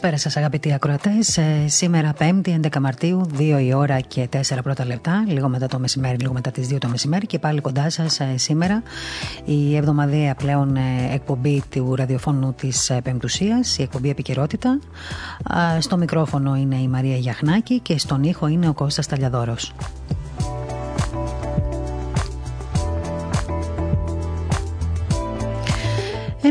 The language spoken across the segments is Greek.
Καλησπέρα σας, αγαπητοί ακροατές. Ε, σήμερα, 5η, 11 Μαρτίου, 2 η ώρα και 4 πρώτα λεπτά, λίγο μετά το μεσημέρι, λίγο μετά τις 2 το μεσημέρι και πάλι κοντά σας ε, σήμερα η εβδομαδιαία πλέον ε, εκπομπή του ραδιοφώνου της ε, Πεμπτουσίας, η εκπομπή Επικαιρότητα. Στο μικρόφωνο είναι η Μαρία Γιαχνάκη και στον ήχο είναι ο Κώστας Ταλιαδόρος.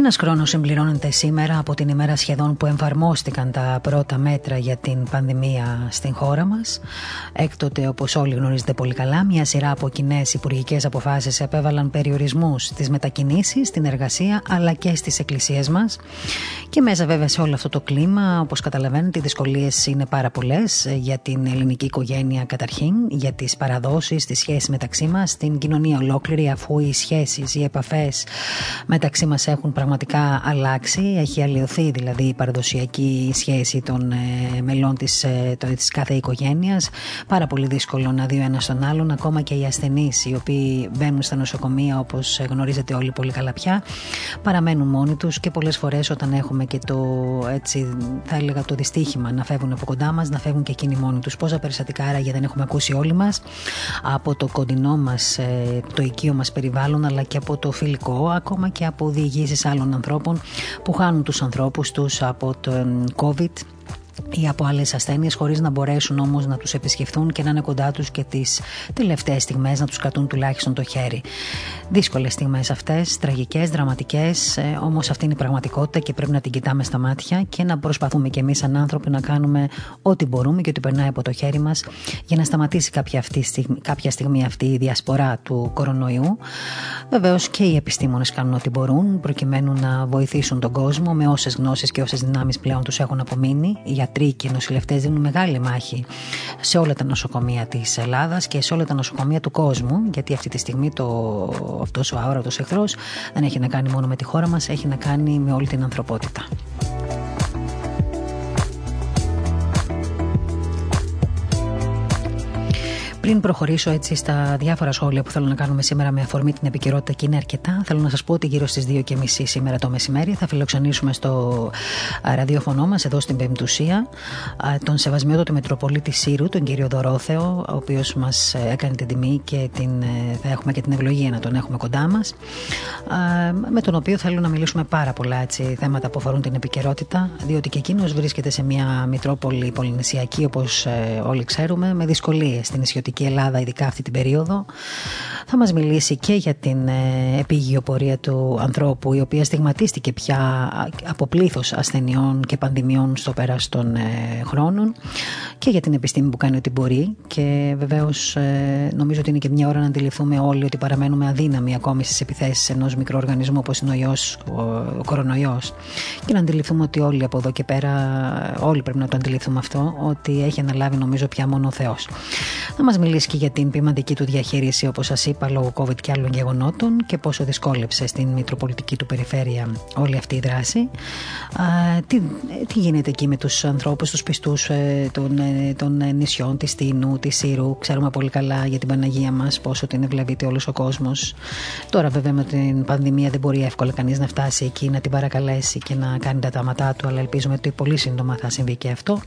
Ένα χρόνος συμπληρώνεται σήμερα από την ημέρα σχεδόν που εμφαρμόστηκαν τα πρώτα μέτρα για την πανδημία στην χώρα μας. Έκτοτε, όπως όλοι γνωρίζετε πολύ καλά, μια σειρά από κοινές υπουργικές αποφάσεις επέβαλαν περιορισμούς στις μετακινήσεις, στην εργασία αλλά και στις εκκλησίες μας. Και μέσα βέβαια σε όλο αυτό το κλίμα, όπως καταλαβαίνετε, οι δυσκολίες είναι πάρα πολλές για την ελληνική οικογένεια καταρχήν, για τις παραδόσεις, τις σχέσεις μεταξύ μας, την κοινωνία ολόκληρη, αφού οι σχέσεις, οι επαφές μεταξύ μας έχουν πραγματικά αλλάξει. Έχει αλλοιωθεί δηλαδή η παραδοσιακή σχέση των ε, μελών της, ε, της κάθε οικογένειας. Πάρα πολύ δύσκολο να δει ο ένας τον άλλον, ακόμα και οι ασθενείς οι οποίοι μπαίνουν στα νοσοκομεία όπως γνωρίζετε όλοι πολύ καλά πια, παραμένουν μόνοι τους και πολλές φορές όταν έχουμε και το έτσι θα έλεγα το δυστύχημα να φεύγουν από κοντά μας, να φεύγουν και εκείνοι μόνοι τους. Πόσα περιστατικά άραγε δεν έχουμε ακούσει όλοι μας από το κοντινό μας, ε, το οικείο μας περιβάλλον αλλά και από το φιλικό, ακόμα και από διηγήσεις άλλων ανθρώπων που χάνουν τους ανθρώπους τους από το COVID ή από άλλες ασθένειες, χωρίς να μπορέσουν όμως να τους επισκεφθούν και να είναι κοντά τους και τις τελευταίες στιγμές να τους κρατούν τουλάχιστον το χέρι. Δύσκολες στιγμές αυτές, τραγικές, δραματικές, ε, όμως αυτή είναι η πραγματικότητα και πρέπει να την κοιτάμε στα μάτια και να προσπαθούμε κι εμείς, σαν άνθρωποι, να κάνουμε ό,τι μπορούμε και ό,τι περνάει από το χέρι μας για να σταματήσει κάποια, αυτή, κάποια στιγμή αυτή η διασπορά του κορονοϊού. Βεβαίως και οι επιστήμονες κάνουν ό,τι μπορούν προκειμένου να βοηθήσουν τον κόσμο με όσες γνώσεις και όσες δυνάμεις πλέον τους έχουν απομείνει γιατροί και νοσηλευτές δίνουν μεγάλη μάχη σε όλα τα νοσοκομεία της Ελλάδας και σε όλα τα νοσοκομεία του κόσμου, γιατί αυτή τη στιγμή το, αυτός ο αόρατος εχθρός δεν έχει να κάνει μόνο με τη χώρα μας, έχει να κάνει με όλη την ανθρωπότητα. Πριν προχωρήσω έτσι στα διάφορα σχόλια που θέλω να κάνουμε σήμερα με αφορμή την επικαιρότητα και είναι αρκετά, θέλω να σας πω ότι γύρω στις 2.30 σήμερα το μεσημέρι θα φιλοξενήσουμε στο ραδιόφωνο μας εδώ στην Πεμπτουσία τον Σεβασμιότο του Μητροπολίτη Σύρου, τον κύριο Δωρόθεο, ο οποίος μας ε, έκανε την τιμή και την, ε, θα έχουμε και την ευλογία να τον έχουμε κοντά μας. Με τον οποίο θέλω να μιλήσουμε πάρα πολλά έτσι, θέματα που αφορούν την επικαιρότητα, διότι και εκείνος βρίσκεται σε μια Μητρόπολη πολυνησιακή, όπως ε, όλοι ξέρουμε, με δυσκολίες στην ισιωτική η Ελλάδα, ειδικά αυτή την περίοδο. Θα μας μιλήσει και για την ε, επίγειο πορεία του ανθρώπου, η οποία στιγματίστηκε πια από πλήθος ασθενειών και πανδημιών στο πέρας των ε, χρόνων και για την επιστήμη που κάνει ό,τι μπορεί. Και βεβαίως ε, νομίζω ότι είναι και μια ώρα να αντιληφθούμε όλοι ότι παραμένουμε αδύναμοι ακόμη στις επιθέσεις ενός μικροοργανισμού όπως είναι ο ιός, ο, ο κορονοϊός. Και να αντιληφθούμε ότι όλοι από εδώ και πέρα, όλοι πρέπει να το αντιληφθούμε αυτό, ότι έχει αναλάβει νομίζω πια μόνο ο Θεός. Θα μας μιλήσει και για την ποιμαντική του διαχείριση, όπως σας είπα, λόγω COVID και άλλων γεγονότων και πόσο δυσκόλεψε στην Μητροπολιτική του Περιφέρεια όλη αυτή η δράση. τι, τι γίνεται εκεί με τους ανθρώπους, τους πιστούς ε, των, ε, των νησιών, της Τίνου, της Σύρου; Ξέρουμε πολύ καλά για την Παναγία μας πόσο την ευλαβείται όλος ο κόσμος. Τώρα, βέβαια, με την πανδημία δεν μπορεί εύκολα κανείς να φτάσει εκεί, να την παρακαλέσει και να κάνει τα τάματά του, αλλά ελπίζουμε ότι πολύ σύντομα θα συμβεί και αυτό.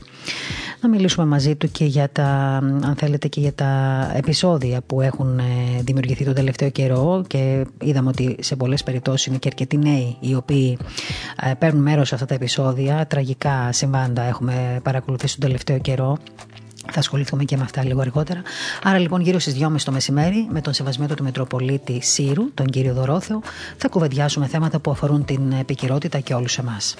Να μιλήσουμε μαζί του και για τα, αν θέλετε, και για τα επεισόδια που έχουν ε, δημιουργηθεί τον τελευταίο καιρό και είδαμε ότι σε πολλές περιπτώσεις είναι και αρκετοί νέοι οι οποίοι ε, παίρνουν μέρος σε αυτά τα επεισόδια. Τραγικά συμβάντα έχουμε παρακολουθήσει τον τελευταίο καιρό θα ασχοληθούμε και με αυτά λίγο αργότερα. Άρα λοιπόν γύρω στις 2.30 το μεσημέρι με τον σεβασμένο του Μητροπολίτη Σύρου, τον κύριο Δωρόθεο, θα κουβεντιάσουμε θέματα που αφορούν την επικυρότητα και όλους εμάς.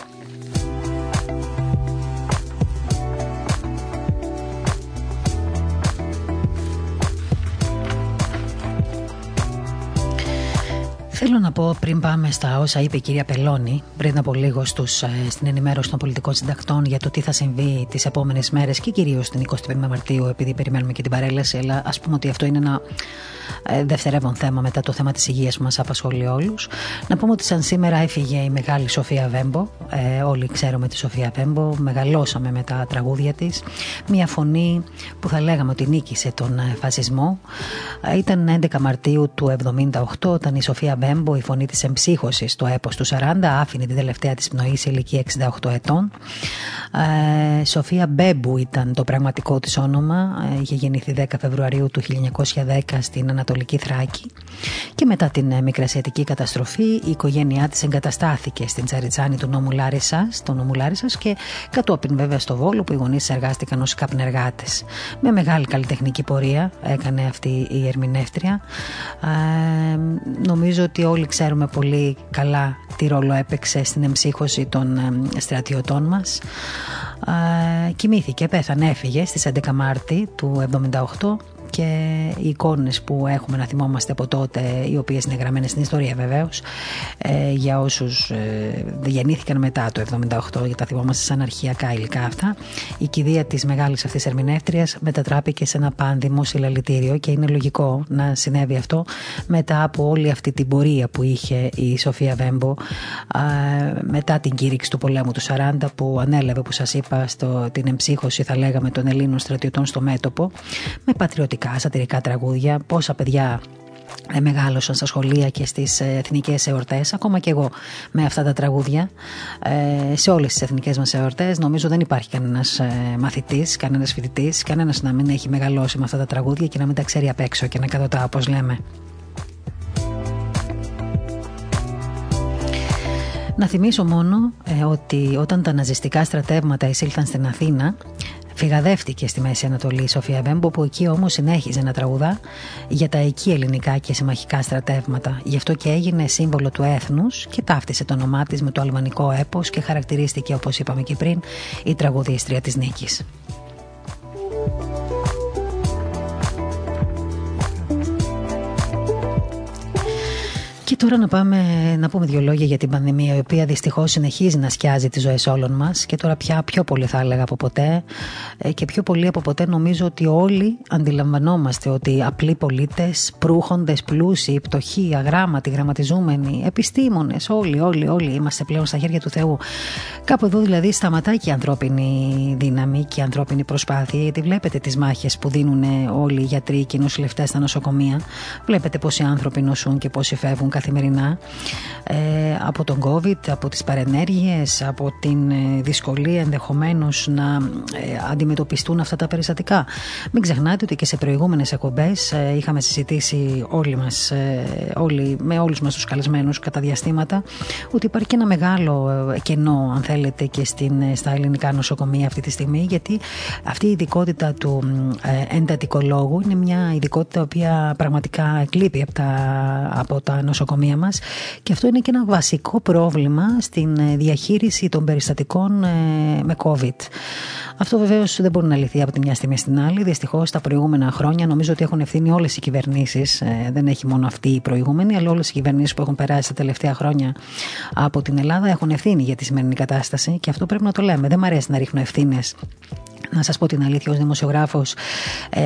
Θέλω να πω πριν πάμε στα όσα είπε η κυρία Πελώνη πριν από λίγος στους, ε, στην ενημέρωση των πολιτικών συντακτών για το τι θα συμβεί τις επόμενες μέρες και κυρίως την 25η Μαρτίου, επειδή περιμένουμε και την παρέλαση. Αλλά ας πούμε ότι αυτό είναι ένα ε, δευτερεύον θέμα μετά το θέμα της υγείας που μας απασχολεί όλους. Να πούμε ότι σαν σήμερα έφυγε η μεγάλη Σοφία Βέμπο. Ε, όλοι ξέρουμε τη Σοφία Βέμπο. Μεγαλώσαμε με τα τραγούδια της. Μια φωνή που θα λέγαμε ότι νίκησε τον ε, φασισμό. Ε, ήταν 11 Μαρτίου του 1978 όταν η Σοφία Βέμπο, η φωνή της εμψύχωσης στο έπος του 40, άφηνε την τελευταία της πνοής σε ηλικία 68 ετών. Ε, Σοφία Μπέμπου ήταν το πραγματικό της όνομα. Ε, είχε γεννηθεί 10 Φεβρουαρίου του 1910 στην Ανατολική Θράκη και μετά την ε, μικρασιατική καταστροφή η οικογένειά της εγκαταστάθηκε στην Τσαριτσάνη του νόμου Λάρισας, του νόμου Λάρισας και κατόπιν βέβαια στο Βόλο που οι γονείς εργάστηκαν ως καπνεργάτες. Με μεγάλη καλλιτεχνική πορεία έκανε αυτή η ερμηνεύτρια. Ε, νομίζω ότι όλοι ξέρουμε πολύ καλά τι ρόλο έπαιξε στην εμψύχωση των ε, στρατιωτών μας. Ε, κοιμήθηκε, πέθανε, έφυγε στις 11 Μάρτη του 1978 και οι εικόνες που έχουμε να θυμόμαστε από τότε οι οποίες είναι γραμμένες στην ιστορία βεβαίως ε, για όσους ε, γεννήθηκαν μετά το 1978 γιατί τα θυμόμαστε σαν αρχιακά υλικά αυτά. Η κηδεία της μεγάλης αυτής ερμηνεύτριας μετατράπηκε σε ένα πάνδημο συλλαλητήριο και είναι λογικό να συνέβη αυτό μετά από όλη αυτή την πορεία που είχε η Σοφία Βέμπο ε, μετά την κήρυξη του πολέμου του 40 που ανέλαβε που σας είπα στο, την εμψύχωση θα λέγαμε των Ελλήνων στρατιωτών στο μέτωπο με πατριωτικά σατυρικά τραγούδια, πόσα παιδιά ε, μεγάλωσαν στα σχολεία και στις ε, εθνικές εορτές. Ακόμα και εγώ με αυτά τα τραγούδια. Ε, σε όλες τις εθνικές μας εορτές. Νομίζω δεν υπάρχει κανένας μαθητής κανένας φοιτητής, κανένας να μην έχει μεγαλώσει με αυτά τα τραγούδια και να μην τα ξέρει απ' έξω και να κατωτά όπως λέμε. Να θυμίσω μόνο ότι όταν τα ναζιστικά στρατεύματα εισήλθαν στην Αθήνα Φυγαδεύτηκε στη Μέση Ανατολή η Σοφία Βέμπο, που εκεί όμως συνέχιζε να τραγουδά για τα εκεί ελληνικά και συμμαχικά στρατεύματα. Γι' αυτό και έγινε σύμβολο του έθνους και ταύτισε το όνομά της με το αλμανικό έπος και χαρακτηρίστηκε, όπως είπαμε και πριν, η τραγουδίστρια της νίκης. Τώρα να πάμε να πούμε δύο λόγια για την πανδημία, η οποία δυστυχώς συνεχίζει να σκιάζει τις ζωές όλων μας και τώρα πια πιο πολύ θα έλεγα από ποτέ. Ε, και πιο πολύ από ποτέ νομίζω ότι όλοι αντιλαμβανόμαστε ότι απλοί πολίτες, προύχοντες, πλούσιοι, πτωχοί, αγράμματοι, γραμματιζούμενοι, επιστήμονες, όλοι, όλοι, όλοι είμαστε πλέον στα χέρια του Θεού. Κάπου εδώ δηλαδή σταματάει και η ανθρώπινη δύναμη και η ανθρώπινη προσπάθεια, γιατί βλέπετε τις μάχες που δίνουν όλοι οι γιατροί και οι νοσηλευτές στα νοσοκομεία. Βλέπετε πόσοι άνθρωποι νοσούν και πόσοι φεύγουν καθημερινά ε, από τον COVID, από τις παρενέργειες, από την ε, δυσκολία ενδεχομένως να ε, αντιμετωπιστούν αυτά τα περιστατικά. Μην ξεχνάτε ότι και σε προηγούμενες εκπομπές ε, είχαμε συζητήσει όλοι μας, όλοι, με όλους μας τους καλεσμένους κατά διαστήματα ότι υπάρχει και ένα μεγάλο κενό αν θέλετε και στην, στα ελληνικά νοσοκομεία αυτή τη στιγμή γιατί αυτή η ειδικότητα του εντατικολόγου είναι μια ειδικότητα η οποία πραγματικά κλείπει από τα, από τα νοσοκομεία νοσοκομεία μας και αυτό είναι και ένα βασικό πρόβλημα στην ε, διαχείριση των περιστατικών ε, με COVID. Αυτό βεβαίως δεν μπορεί να λυθεί από τη μια στιγμή στην άλλη. Δυστυχώς τα προηγούμενα χρόνια νομίζω ότι έχουν ευθύνει όλες οι κυβερνήσεις. Ε, δεν έχει μόνο αυτή η προηγούμενη, αλλά όλες οι κυβερνήσεις που έχουν περάσει τα τελευταία χρόνια από την Ελλάδα έχουν ευθύνη για τη σημερινή κατάσταση και αυτό πρέπει να το λέμε. Δεν μου αρέσει να ρίχνω ευθύνες να σας πω την αλήθεια ως δημοσιογράφος ε,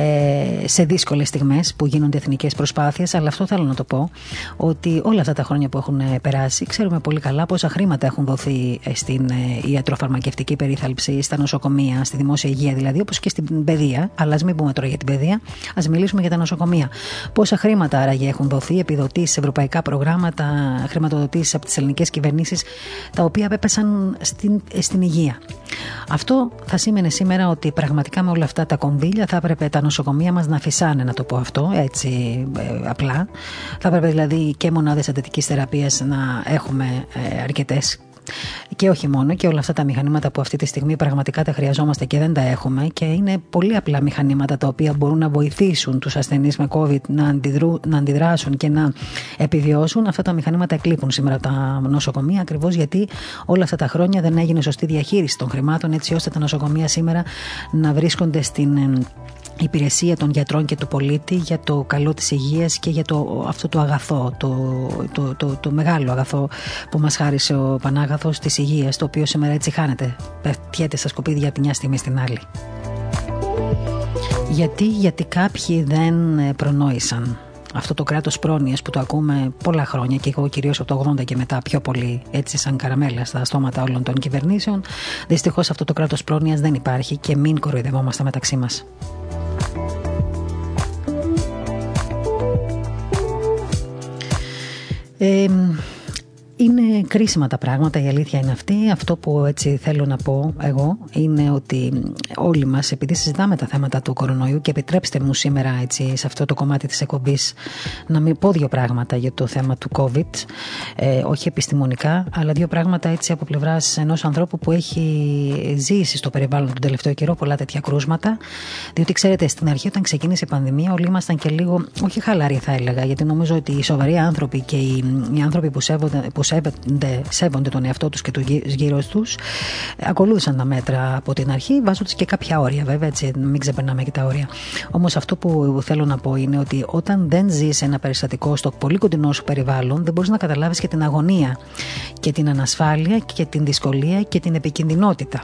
σε δύσκολες στιγμές που γίνονται εθνικές προσπάθειες αλλά αυτό θέλω να το πω ότι όλα αυτά τα χρόνια που έχουν ε, περάσει ξέρουμε πολύ καλά πόσα χρήματα έχουν δοθεί ε, στην ε, ιατροφαρμακευτική περίθαλψη, στα νοσοκομεία, στη δημόσια υγεία δηλαδή όπως και στην παιδεία. Αλλά ας μην πούμε τώρα για την παιδεία ας μιλήσουμε για τα νοσοκομεία. Πόσα χρήματα άραγε έχουν δοθεί επιδοτήσεις, ευρωπαϊκά προγράμματα χρηματοδοτήσεις από τις ελληνικές κυβερνήσεις τα οποία έπεσαν στην, στην υγεία. Αυτό θα σήμαινε σήμερα ότι πραγματικά με όλα αυτά τα κονδύλια θα έπρεπε τα νοσοκομεία μας να φυσάνε, να το πω αυτό έτσι ε, απλά. Θα έπρεπε δηλαδή και μονάδες εντατική θεραπείας να έχουμε ε, αρκετές Και όχι μόνο, και όλα αυτά τα μηχανήματα που αυτή τη στιγμή πραγματικά τα χρειαζόμαστε και δεν τα έχουμε. Και είναι πολύ απλά μηχανήματα τα οποία μπορούν να βοηθήσουν τους ασθενείς με COVID να, αντιδρού, να αντιδράσουν και να επιβιώσουν. Αυτά τα μηχανήματα εκλείπουν σήμερα από τα νοσοκομεία ακριβώς γιατί όλα αυτά τα χρόνια δεν έγινε σωστή διαχείριση των χρημάτων έτσι ώστε τα νοσοκομεία σήμερα να βρίσκονται στην υπηρεσία των γιατρών και του πολίτη για το καλό της υγείας και για το, αυτό το αγαθό, το, το, το, το μεγάλο αγαθό που μας χάρισε ο Πανάγαθος της υγείας, το οποίο σήμερα έτσι χάνεται, πέφτει στα σκουπίδια από τη μια στιγμή στην άλλη. Γιατί, γιατί κάποιοι δεν προνόησαν αυτό το κράτος πρόνοιας που το ακούμε πολλά χρόνια και εγώ κυρίως από το 80 και μετά πιο πολύ έτσι σαν καραμέλα στα στόματα όλων των κυβερνήσεων. Δυστυχώς αυτό το κράτος πρόνοιας δεν υπάρχει και μην κοροϊδευόμαστε μεταξύ μας. Ε, είναι κρίσιμα τα πράγματα, η αλήθεια είναι αυτή. Αυτό που έτσι θέλω να πω εγώ είναι ότι όλοι μας, επειδή συζητάμε τα θέματα του κορονοϊού και επιτρέψτε μου σήμερα έτσι, σε αυτό το κομμάτι της εκπομπής να μην πω δύο πράγματα για το θέμα του COVID, ε, όχι επιστημονικά, αλλά δύο πράγματα έτσι από πλευράς ενός ανθρώπου που έχει ζήσει στο περιβάλλον τον τελευταίο καιρό πολλά τέτοια κρούσματα. Διότι ξέρετε, στην αρχή όταν ξεκίνησε η πανδημία, όλοι ήμασταν και λίγο, όχι χαλαροί θα έλεγα, γιατί νομίζω ότι οι σοβαροί άνθρωποι και οι, οι άνθρωποι που σέβονται, που σέβονται, σέβονται τον εαυτό τους και τους γύρω τους, ακολούθησαν τα μέτρα από την αρχή, βάζοντας και κάποια όρια, βέβαια, έτσι, μην ξεπερνάμε και τα όρια. Όμως αυτό που θέλω να πω είναι ότι όταν δεν ζεις ένα περιστατικό στο πολύ κοντινό σου περιβάλλον, δεν μπορείς να καταλάβεις και την αγωνία και την ανασφάλεια και την δυσκολία και την επικινδυνότητα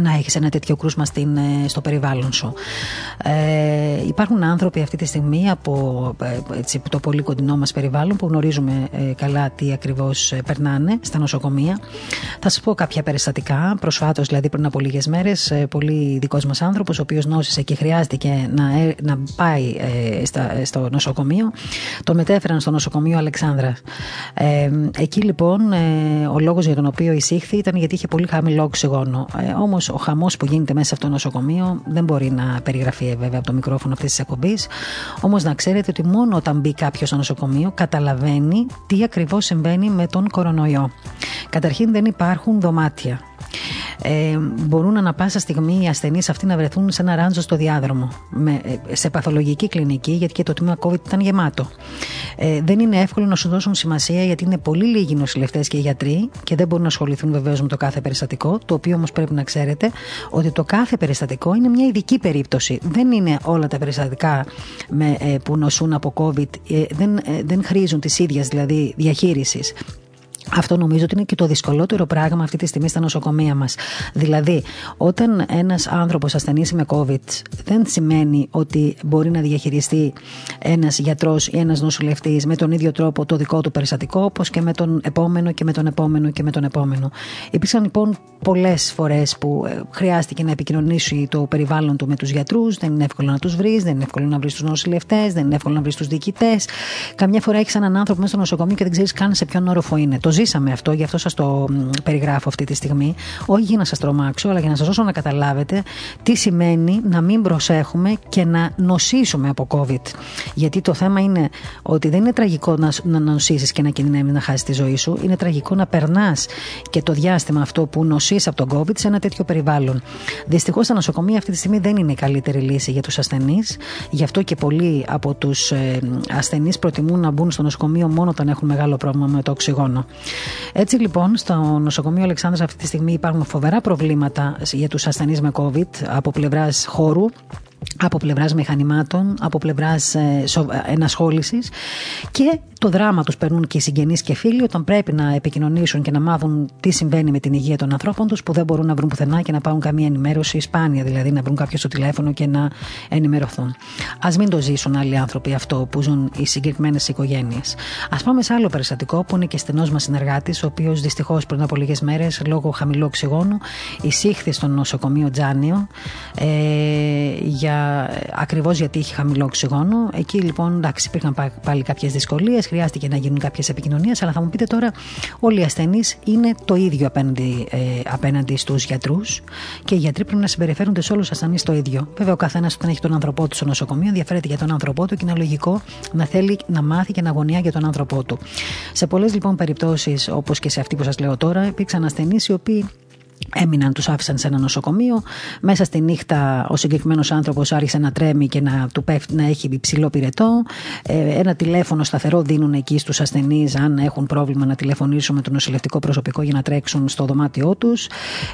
να έχεις ένα τέτοιο κρούσμα στην, ε, στο περιβάλλον σου. Ε, υπάρχουν άνθρωποι αυτή τη στιγμή από ε, έτσι, το πολύ κοντινό μας περιβάλλον που γνωρίζουμε ε, καλά τι ακριβώς περνάνε στα νοσοκομεία. Θα σας πω κάποια περιστατικά. Προσφάτως, δηλαδή πριν από λίγες μέρες, πολύ δικός μας άνθρωπος, ο οποίος νόσησε και χρειάστηκε να, να πάει στα, στο νοσοκομείο, το μετέφεραν στο νοσοκομείο Αλεξάνδρα. εκεί λοιπόν ο λόγος για τον οποίο εισήχθη ήταν γιατί είχε πολύ χαμηλό οξυγόνο. Όμως ο χαμός που γίνεται μέσα σε αυτό το νοσοκομείο δεν μπορεί να περιγραφεί ε, βέβαια από το μικρόφωνο αυτής της εκπομπής. Όμως να ξέρετε ότι μόνο όταν μπει κάποιος στο νοσοκομείο καταλαβαίνει τι ακριβώς συμβαίνει με τον κορονοϊό. Καταρχήν δεν υπάρχουν δωμάτια ε, μπορούν ανα πάσα στιγμή οι ασθενείς αυτοί να βρεθούν σε ένα ράντζο στο διάδρομο, με, ε, σε παθολογική κλινική, γιατί και το τμήμα COVID ήταν γεμάτο. Ε, δεν είναι εύκολο να σου δώσουν σημασία, γιατί είναι πολύ λίγοι νοσηλευτές και γιατροί και δεν μπορούν να ασχοληθούν βεβαίως με το κάθε περιστατικό. Το οποίο όμως πρέπει να ξέρετε ότι το κάθε περιστατικό είναι μια ειδική περίπτωση. Δεν είναι όλα τα περιστατικά με, ε, που νοσούν από COVID, ε, δεν, δεν χρήζουν της ίδιας δηλαδή διαχείρισης. Αυτό νομίζω ότι είναι και το δυσκολότερο πράγμα αυτή τη στιγμή στα νοσοκομεία μας. Δηλαδή, όταν ένας άνθρωπος ασθενήσει με COVID, δεν σημαίνει ότι μπορεί να διαχειριστεί ένας γιατρός ή ένας νοσηλευτής με τον ίδιο τρόπο το δικό του περιστατικό, όπως και με τον επόμενο και με τον επόμενο και με τον επόμενο. Υπήρξαν λοιπόν πολλές φορές που ε, χρειάστηκε να επικοινωνήσει το περιβάλλον του με τους γιατρούς. Δεν είναι εύκολο να τους βρεις, δεν είναι εύκολο να βρεις τους νοσηλευτές, δεν είναι εύκολο να βρεις τους διοικητές. Καμιά φορά έχεις έναν άνθρωπο μέσα στο νοσοκομείο και δεν ξέρεις καν σε ποιον όροφο είναι. Το ζήσαμε αυτό, γι' αυτό σας το περιγράφω αυτή τη στιγμή. Όχι για να σας τρομάξω, αλλά για να σας δώσω να καταλάβετε τι σημαίνει να μην προσέχουμε και να νοσήσουμε από COVID. Γιατί το θέμα είναι ότι δεν είναι τραγικό να, να νοσήσεις και να κινδυνεύεις να χάσεις τη ζωή σου. Είναι τραγικό να περνάς και το διάστημα αυτό που νοσείς από τον COVID σε ένα τέτοιο περιβάλλον. Δυστυχώς τα νοσοκομεία αυτή τη στιγμή δεν είναι η καλύτερη λύση για τους ασθενείς. Γι' αυτό και πολλοί από τους ε, ασθενείς προτιμούν να μπουν στο νοσοκομείο μόνο όταν έχουν μεγάλο πρόβλημα με το οξυγόνο. Έτσι λοιπόν, στο νοσοκομείο Αλεξάνδρας αυτή τη στιγμή υπάρχουν φοβερά προβλήματα για τους ασθενείς με COVID από πλευράς χώρου από πλευράς μηχανημάτων, από πλευράς ε, ενασχόλησης και το δράμα τους περνούν και οι συγγενείς και φίλοι όταν πρέπει να επικοινωνήσουν και να μάθουν τι συμβαίνει με την υγεία των ανθρώπων τους που δεν μπορούν να βρουν πουθενά και να πάρουν καμία ενημέρωση, σπάνια δηλαδή να βρουν κάποιο στο τηλέφωνο και να ενημερωθούν. Ας μην το ζήσουν άλλοι άνθρωποι αυτό που ζουν οι συγκεκριμένες οικογένειες. Α πάμε σε άλλο περιστατικό που είναι και στενός μας συνεργάτης, ο οποίος δυστυχώς πριν από λίγες μέρες λόγω χαμηλού οξυγόνου εισήχθη στο νοσοκομείο Τζάνιο ε, για για, ακριβώς γιατί είχε χαμηλό οξυγόνο. Εκεί λοιπόν εντάξει, υπήρχαν πάλι κάποιες δυσκολίες, χρειάστηκε να γίνουν κάποιες επικοινωνίες, αλλά θα μου πείτε τώρα, όλοι οι ασθενείς είναι το ίδιο απέναντι, ε, απέναντι στους γιατρούς και οι γιατροί πρέπει να συμπεριφέρονται σε όλους τους ασθενείς το ίδιο. Βέβαια, ο καθένας όταν έχει τον άνθρωπό του στο νοσοκομείο ενδιαφέρεται για τον άνθρωπό του και είναι λογικό να θέλει να μάθει και να αγωνιά για τον άνθρωπό του. Σε πολλές λοιπόν περιπτώσεις, όπως και σε αυτή που σας λέω τώρα, υπήρξαν ασθενείς οι οποίοι Έμειναν, τους άφησαν σε ένα νοσοκομείο. Μέσα στη νύχτα ο συγκεκριμένος άνθρωπος άρχισε να τρέμει και να, του πέφτει, να έχει υψηλό πυρετό. Ε, ένα τηλέφωνο σταθερό δίνουν εκεί στους ασθενείς, αν έχουν πρόβλημα, να τηλεφωνήσουν με το νοσηλευτικό προσωπικό για να τρέξουν στο δωμάτιό τους.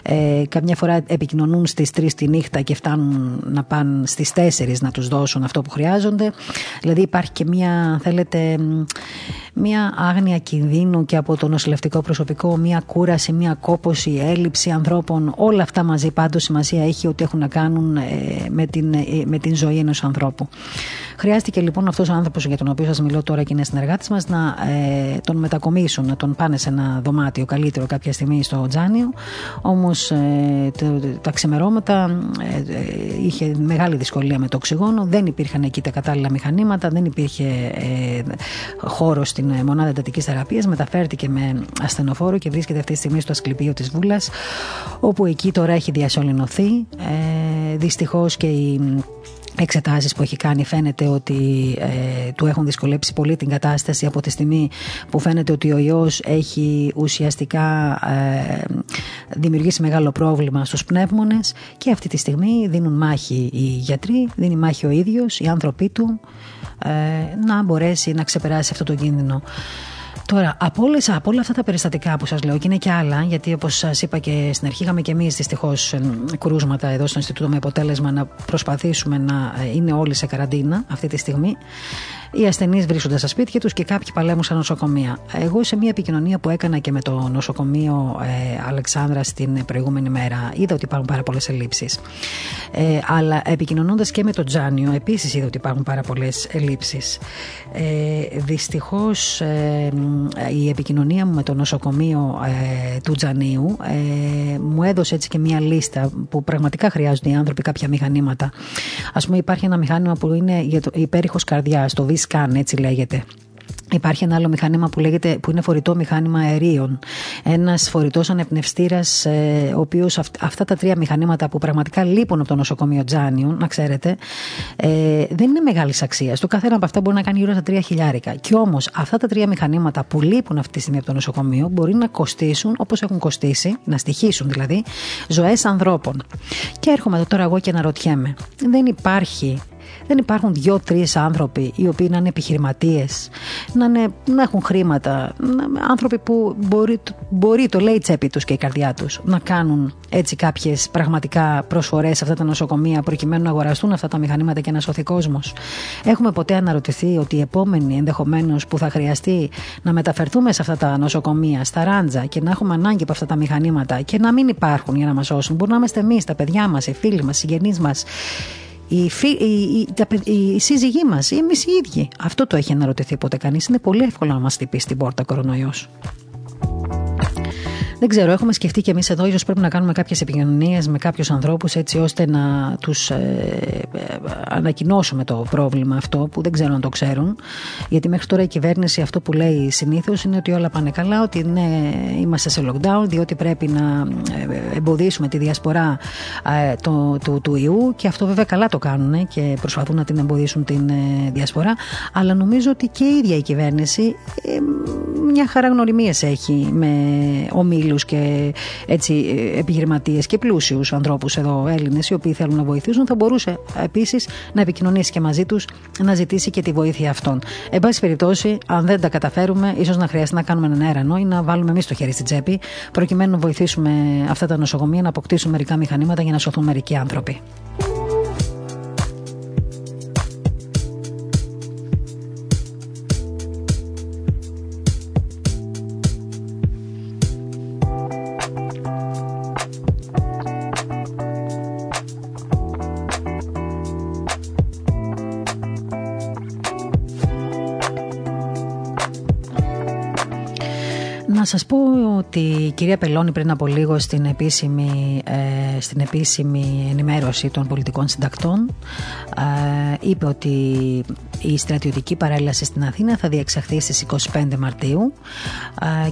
Ε, καμιά φορά επικοινωνούν στις 3 τη νύχτα και φτάνουν να πάνε στις 4 να τους δώσουν αυτό που χρειάζονται. Δηλαδή υπάρχει και μια, θέλετε, μια άγνοια κινδύνου και από το νοσηλευτικό προσωπικό, μια κούραση, μια κόποση, έλλειψη ανθρώπων. Όλα αυτά μαζί πάντως σημασία έχει ότι έχουν να κάνουν ε, με την, ε, με την ζωή ενός ανθρώπου. Χρειάστηκε λοιπόν αυτός ο άνθρωπος για τον οποίο σας μιλώ τώρα και είναι συνεργάτης μας να ε, τον μετακομίσουν, να τον πάνε σε ένα δωμάτιο καλύτερο κάποια στιγμή στο Τζάνιο. Όμως τα ξημερώματα είχε μεγάλη δυσκολία με το οξυγόνο, δεν υπήρχαν εκεί τα κατάλληλα μηχανήματα, δεν υπήρχε χώρο στην μονάδα εντατικής θεραπείας. Μεταφέρθηκε με ασθενοφόρο και βρίσκεται αυτή τη στιγμή στο Ασκληπείο της Βούλας, όπου εκεί τώρα έχει διασωληνωθεί. Ε, Δυστυχώς και οι εξετάσεις που έχει κάνει φαίνεται ότι ε, του έχουν δυσκολέψει πολύ την κατάσταση από τη στιγμή που φαίνεται ότι ο ιός έχει ουσιαστικά ε, δημιουργήσει μεγάλο πρόβλημα στους πνεύμονες και αυτή τη στιγμή δίνουν μάχη οι γιατροί, δίνει μάχη ο ίδιος, οι άνθρωποι του ε, να μπορέσει να ξεπεράσει αυτό το κίνδυνο. Τώρα, από, όλες, από όλα αυτά τα περιστατικά που σας λέω, και είναι και άλλα, γιατί όπως σας είπα και στην αρχή, είχαμε και εμείς δυστυχώς κρούσματα εδώ στο Ινστιτούτο με αποτέλεσμα να προσπαθήσουμε να ε, είναι όλοι σε καραντίνα αυτή τη στιγμή. Οι ασθενείς βρίσκονται στα σπίτια τους και κάποιοι παλέμουν στα νοσοκομεία. Εγώ σε μια επικοινωνία που έκανα και με το νοσοκομείο ε, Αλεξάνδρα την προηγούμενη μέρα, είδα ότι υπάρχουν πάρα πολλές ελλείψεις. Ε, αλλά επικοινωνώντας και με το Τζάνιο, επίσης είδα ότι υπάρχουν πάρα πολλές ελλείψεις. Ε, Δυστυχώς ε, η επικοινωνία μου με το νοσοκομείο ε, του Τζανίου ε, μου έδωσε έτσι και μια λίστα που πραγματικά χρειάζονται οι άνθρωποι κάποια μηχανήματα. Α πούμε, υπάρχει ένα μηχάνημα που είναι για το υπέρηχος καρδιάς, το V-Scan, έτσι λέγεται. Υπάρχει ένα άλλο μηχάνημα που, λέγεται, που είναι φορητό μηχάνημα αερίων. Ένας φορητός ανεπνευστήρας, ε, ο οποίος αυτά τα τρία μηχανήματα που πραγματικά λείπουν από το νοσοκομείο Τζάνιου, να ξέρετε, ε, δεν είναι μεγάλης αξίας. Το καθένα από αυτά μπορεί να κάνει γύρω στα τρία χιλιάρικα. Κι όμως αυτά τα τρία μηχανήματα που λείπουν αυτή τη στιγμή από το νοσοκομείο μπορεί να κοστίσουν όπως έχουν κοστίσει, να στοιχήσουν δηλαδή, ζωές ανθρώπων. Και έρχομαι τώρα εγώ και αναρωτιέμαι, δεν υπάρχει δεν υπάρχουν δύο-τρει άνθρωποι οι οποίοι να είναι επιχειρηματίες, να, να έχουν χρήματα, να, άνθρωποι που μπορεί, μπορεί, το λέει η τσέπη τους και η καρδιά τους, να κάνουν έτσι κάποιες πραγματικά προσφορές σε αυτά τα νοσοκομεία προκειμένου να αγοραστούν αυτά τα μηχανήματα και να σωθεί κόσμος. Έχουμε ποτέ αναρωτηθεί ότι οι επόμενοι ενδεχομένως που θα χρειαστεί να μεταφερθούμε σε αυτά τα νοσοκομεία, στα ράντζα και να έχουμε ανάγκη από αυτά τα μηχανήματα και να μην υπάρχουν για να μας σώσουν, μπορεί να είμαστε εμείς, τα παιδιά μας, οι φίλοι μας, οι συγγενείς μας οι, φι, οι, οι, οι σύζυγοί μας ή εμείς οι ίδιοι. Αυτό το έχει αναρωτηθεί ποτέ κανείς. Είναι πολύ εύκολο να μας χτυπήσει την πόρτα κορονοϊός. Δεν ξέρω, έχουμε σκεφτεί και εμείς εδώ, ίσως πρέπει να κάνουμε κάποιες επικοινωνίες με κάποιους ανθρώπους έτσι ώστε να τους ε, ε, ανακοινώσουμε το πρόβλημα αυτό που δεν ξέρω αν το ξέρουν. Γιατί μέχρι τώρα η κυβέρνηση αυτό που λέει συνήθως είναι ότι όλα πάνε καλά, ότι ναι, είμαστε σε lockdown, διότι πρέπει να ε, εμποδίσουμε τη διασπορά ε, το, του, του ιού και αυτό βέβαια καλά το κάνουν και προσπαθούν να την εμποδίσουν την ε, διασπορά. Αλλά νομίζω ότι και η ίδια η κυβέρνηση ε, μια χαρά γνωριμίε έχει με ομίλους και έτσι επιχειρηματίες και πλούσιους ανθρώπους εδώ Έλληνες οι οποίοι θέλουν να βοηθήσουν θα μπορούσε επίσης να επικοινωνήσει και μαζί τους να ζητήσει και τη βοήθεια αυτών. Εν πάση περιπτώσει αν δεν τα καταφέρουμε ίσως να χρειαστεί να κάνουμε έναν έρανο ή να βάλουμε εμείς το χέρι στην τσέπη προκειμένου να βοηθήσουμε αυτά τα νοσοκομεία να αποκτήσουν μερικά μηχανήματα για να σωθούν μερικοί άνθρωποι. Κυρία Πελώνη πριν από λίγο στην επίσημη ε, στην επίσημη ενημέρωση των πολιτικών συντακτών είπε ότι η στρατιωτική παρέλαση στην Αθήνα θα διεξαχθεί στις 25 Μαρτίου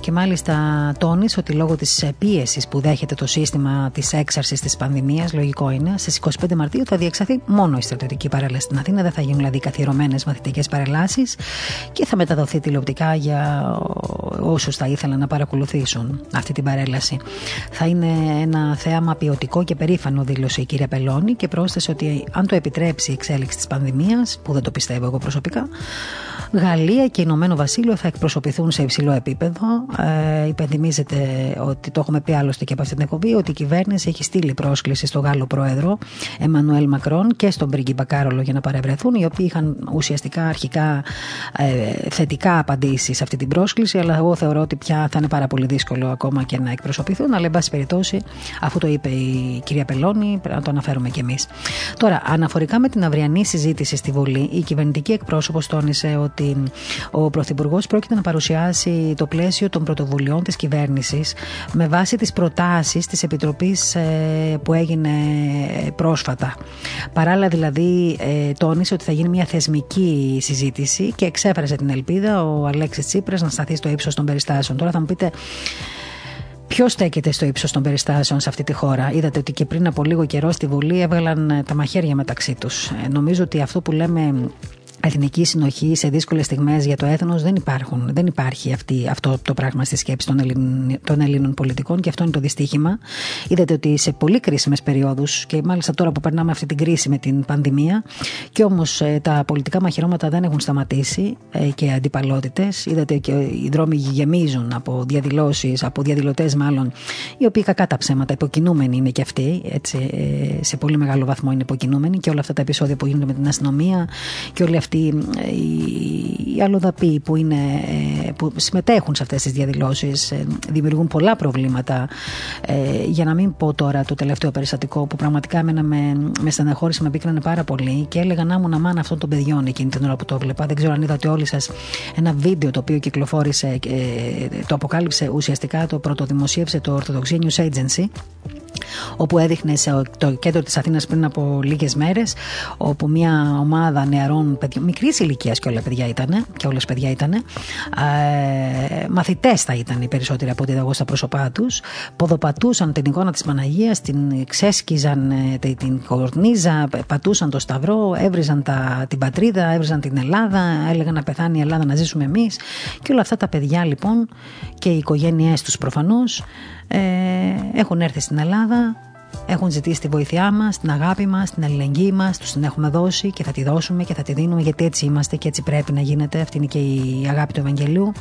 και μάλιστα τόνισε ότι λόγω της πίεσης που δέχεται το σύστημα της έξαρσης της πανδημίας, λογικό είναι, στις 25 Μαρτίου θα διεξαχθεί μόνο η στρατιωτική παρέλαση στην Αθήνα, δεν θα γίνουν δηλαδή καθιερωμένες μαθητικές παρελάσεις και θα μεταδοθεί τηλεοπτικά για όσους θα ήθελαν να παρακολουθήσουν αυτή την παρέλαση. Θα είναι ένα θέαμα ποιοτικό και περήφανο, δήλωσε η κυρία Πελώνη και πρόσθεσε ότι αν το επιτρέψει η εξέλιξη της πανδημίας, που δεν το πιστεύω εγώ προσωπικά, Γαλλία και Ηνωμένο Βασίλειο θα εκπροσωπηθούν σε υψηλό επίπεδο. Ε, υπενθυμίζεται ότι το έχουμε πει άλλωστε και από αυτή την εκπομπή, ότι η κυβέρνηση έχει στείλει πρόσκληση στον Γάλλο Πρόεδρο Εμμανουέλ Μακρόν και στον πρίγκιπα Κάρολο για να παρευρεθούν, οι οποίοι είχαν ουσιαστικά αρχικά ε, θετικά απαντήσει σε αυτή την πρόσκληση, αλλά εγώ θεωρώ ότι πια θα είναι πάρα πολύ δύσκολο ακόμα και να εκπροσωπηθούν. Αλλά, εν πάση περιπτώσει, αφού το είπε η κυρία Πελώνη, πρέπει να το αναφέρουμε κι εμείς. Τώρα, αναφορικά με την αυριανή συζήτηση στη Βουλή, η κυβερνητική εκπρόσωπος τόνισε ότι ο Πρωθυπουργός πρόκειται να παρουσιάσει το πλαίσιο των πρωτοβουλειών της κυβέρνησης με βάση τις προτάσεις της Επιτροπής ε, που έγινε πρόσφατα. Παράλληλα, δηλαδή, ε, τόνισε ότι θα γίνει μια θεσμική συζήτηση και εξέφρασε την ελπίδα ο Αλέξης Τσίπρας να σταθεί στο ύψος των περιστάσεων. Τώρα θα μου πείτε, Ποιος στέκεται στο ύψος των περιστάσεων σε αυτή τη χώρα; Είδατε ότι και πριν από λίγο καιρό στη Βουλή έβγαλαν ε, τα μαχαίρια μεταξύ τους. Ε, νομίζω ότι αυτό που λέμε εθνική συνοχή σε δύσκολες στιγμές για το έθνος δεν υπάρχουν. Δεν υπάρχει αυτή, αυτό το πράγμα στη σκέψη των, Ελλην, των Ελλήνων πολιτικών και αυτό είναι το δυστύχημα. Είδατε ότι σε πολύ κρίσιμες περιόδους και μάλιστα τώρα που περνάμε αυτή την κρίση με την πανδημία και όμως ε, τα πολιτικά μαχαιρώματα δεν έχουν σταματήσει ε, και αντιπαλότητες. Είδατε και οι δρόμοι γεμίζουν από διαδηλώσεις, από διαδηλωτές μάλλον, οι οποίοι κακά τα ψέματα, υποκινούμενοι είναι και αυτοί. Έτσι, ε, σε πολύ μεγάλο βαθμό είναι υποκινούμενοι και όλα αυτά τα επεισόδια που γίνονται με την αστυνομία και όλοι αυτοί ε, οι αλλοδαποί που, είναι, ε, που συμμετέχουν σε αυτές τις διαδηλώσεις ε, δημιουργούν πολλά προβλήματα. Για να μην πω τώρα το τελευταίο περιστατικό που πραγματικά με, με στεναχώρησε, με πίκρανε πάρα πολύ και έλεγα να ήμουν αμάν αυτών των παιδιών εκείνη την ώρα που το βλέπα δεν ξέρω αν είδατε όλοι σας ένα βίντεο το οποίο κυκλοφόρησε το αποκάλυψε ουσιαστικά το πρωτοδημοσίευσε το Orthodox News Agency όπου έδειχνε σε το κέντρο της Αθήνας πριν από λίγες μέρες όπου μια ομάδα νεαρών παιδιών, μικρής ηλικίας και όλα παιδιά ήταν και όλες παιδιά ήταν ε, μαθητές θα ήταν οι περισσότεροι από ό,τι εγώ στα πρόσωπά τους ποδοπατούσαν την εικόνα της Παναγίας την ξέσκιζαν ε, την κορνίζα πατούσαν το σταυρό έβριζαν τα, την πατρίδα έβριζαν την Ελλάδα έλεγαν να πεθάνει η Ελλάδα να ζήσουμε εμείς. Και όλα αυτά τα παιδιά λοιπόν και οι οικογένειές τους προφανώς ε, έχουν έρθει στην Ελλάδα, έχουν ζητήσει τη βοήθειά μας, την αγάπη μας, την αλληλεγγύη μας, τους την έχουμε δώσει και θα τη δώσουμε και θα τη δίνουμε γιατί έτσι είμαστε και έτσι πρέπει να γίνεται. Αυτή είναι και η αγάπη του Ευαγγελίου.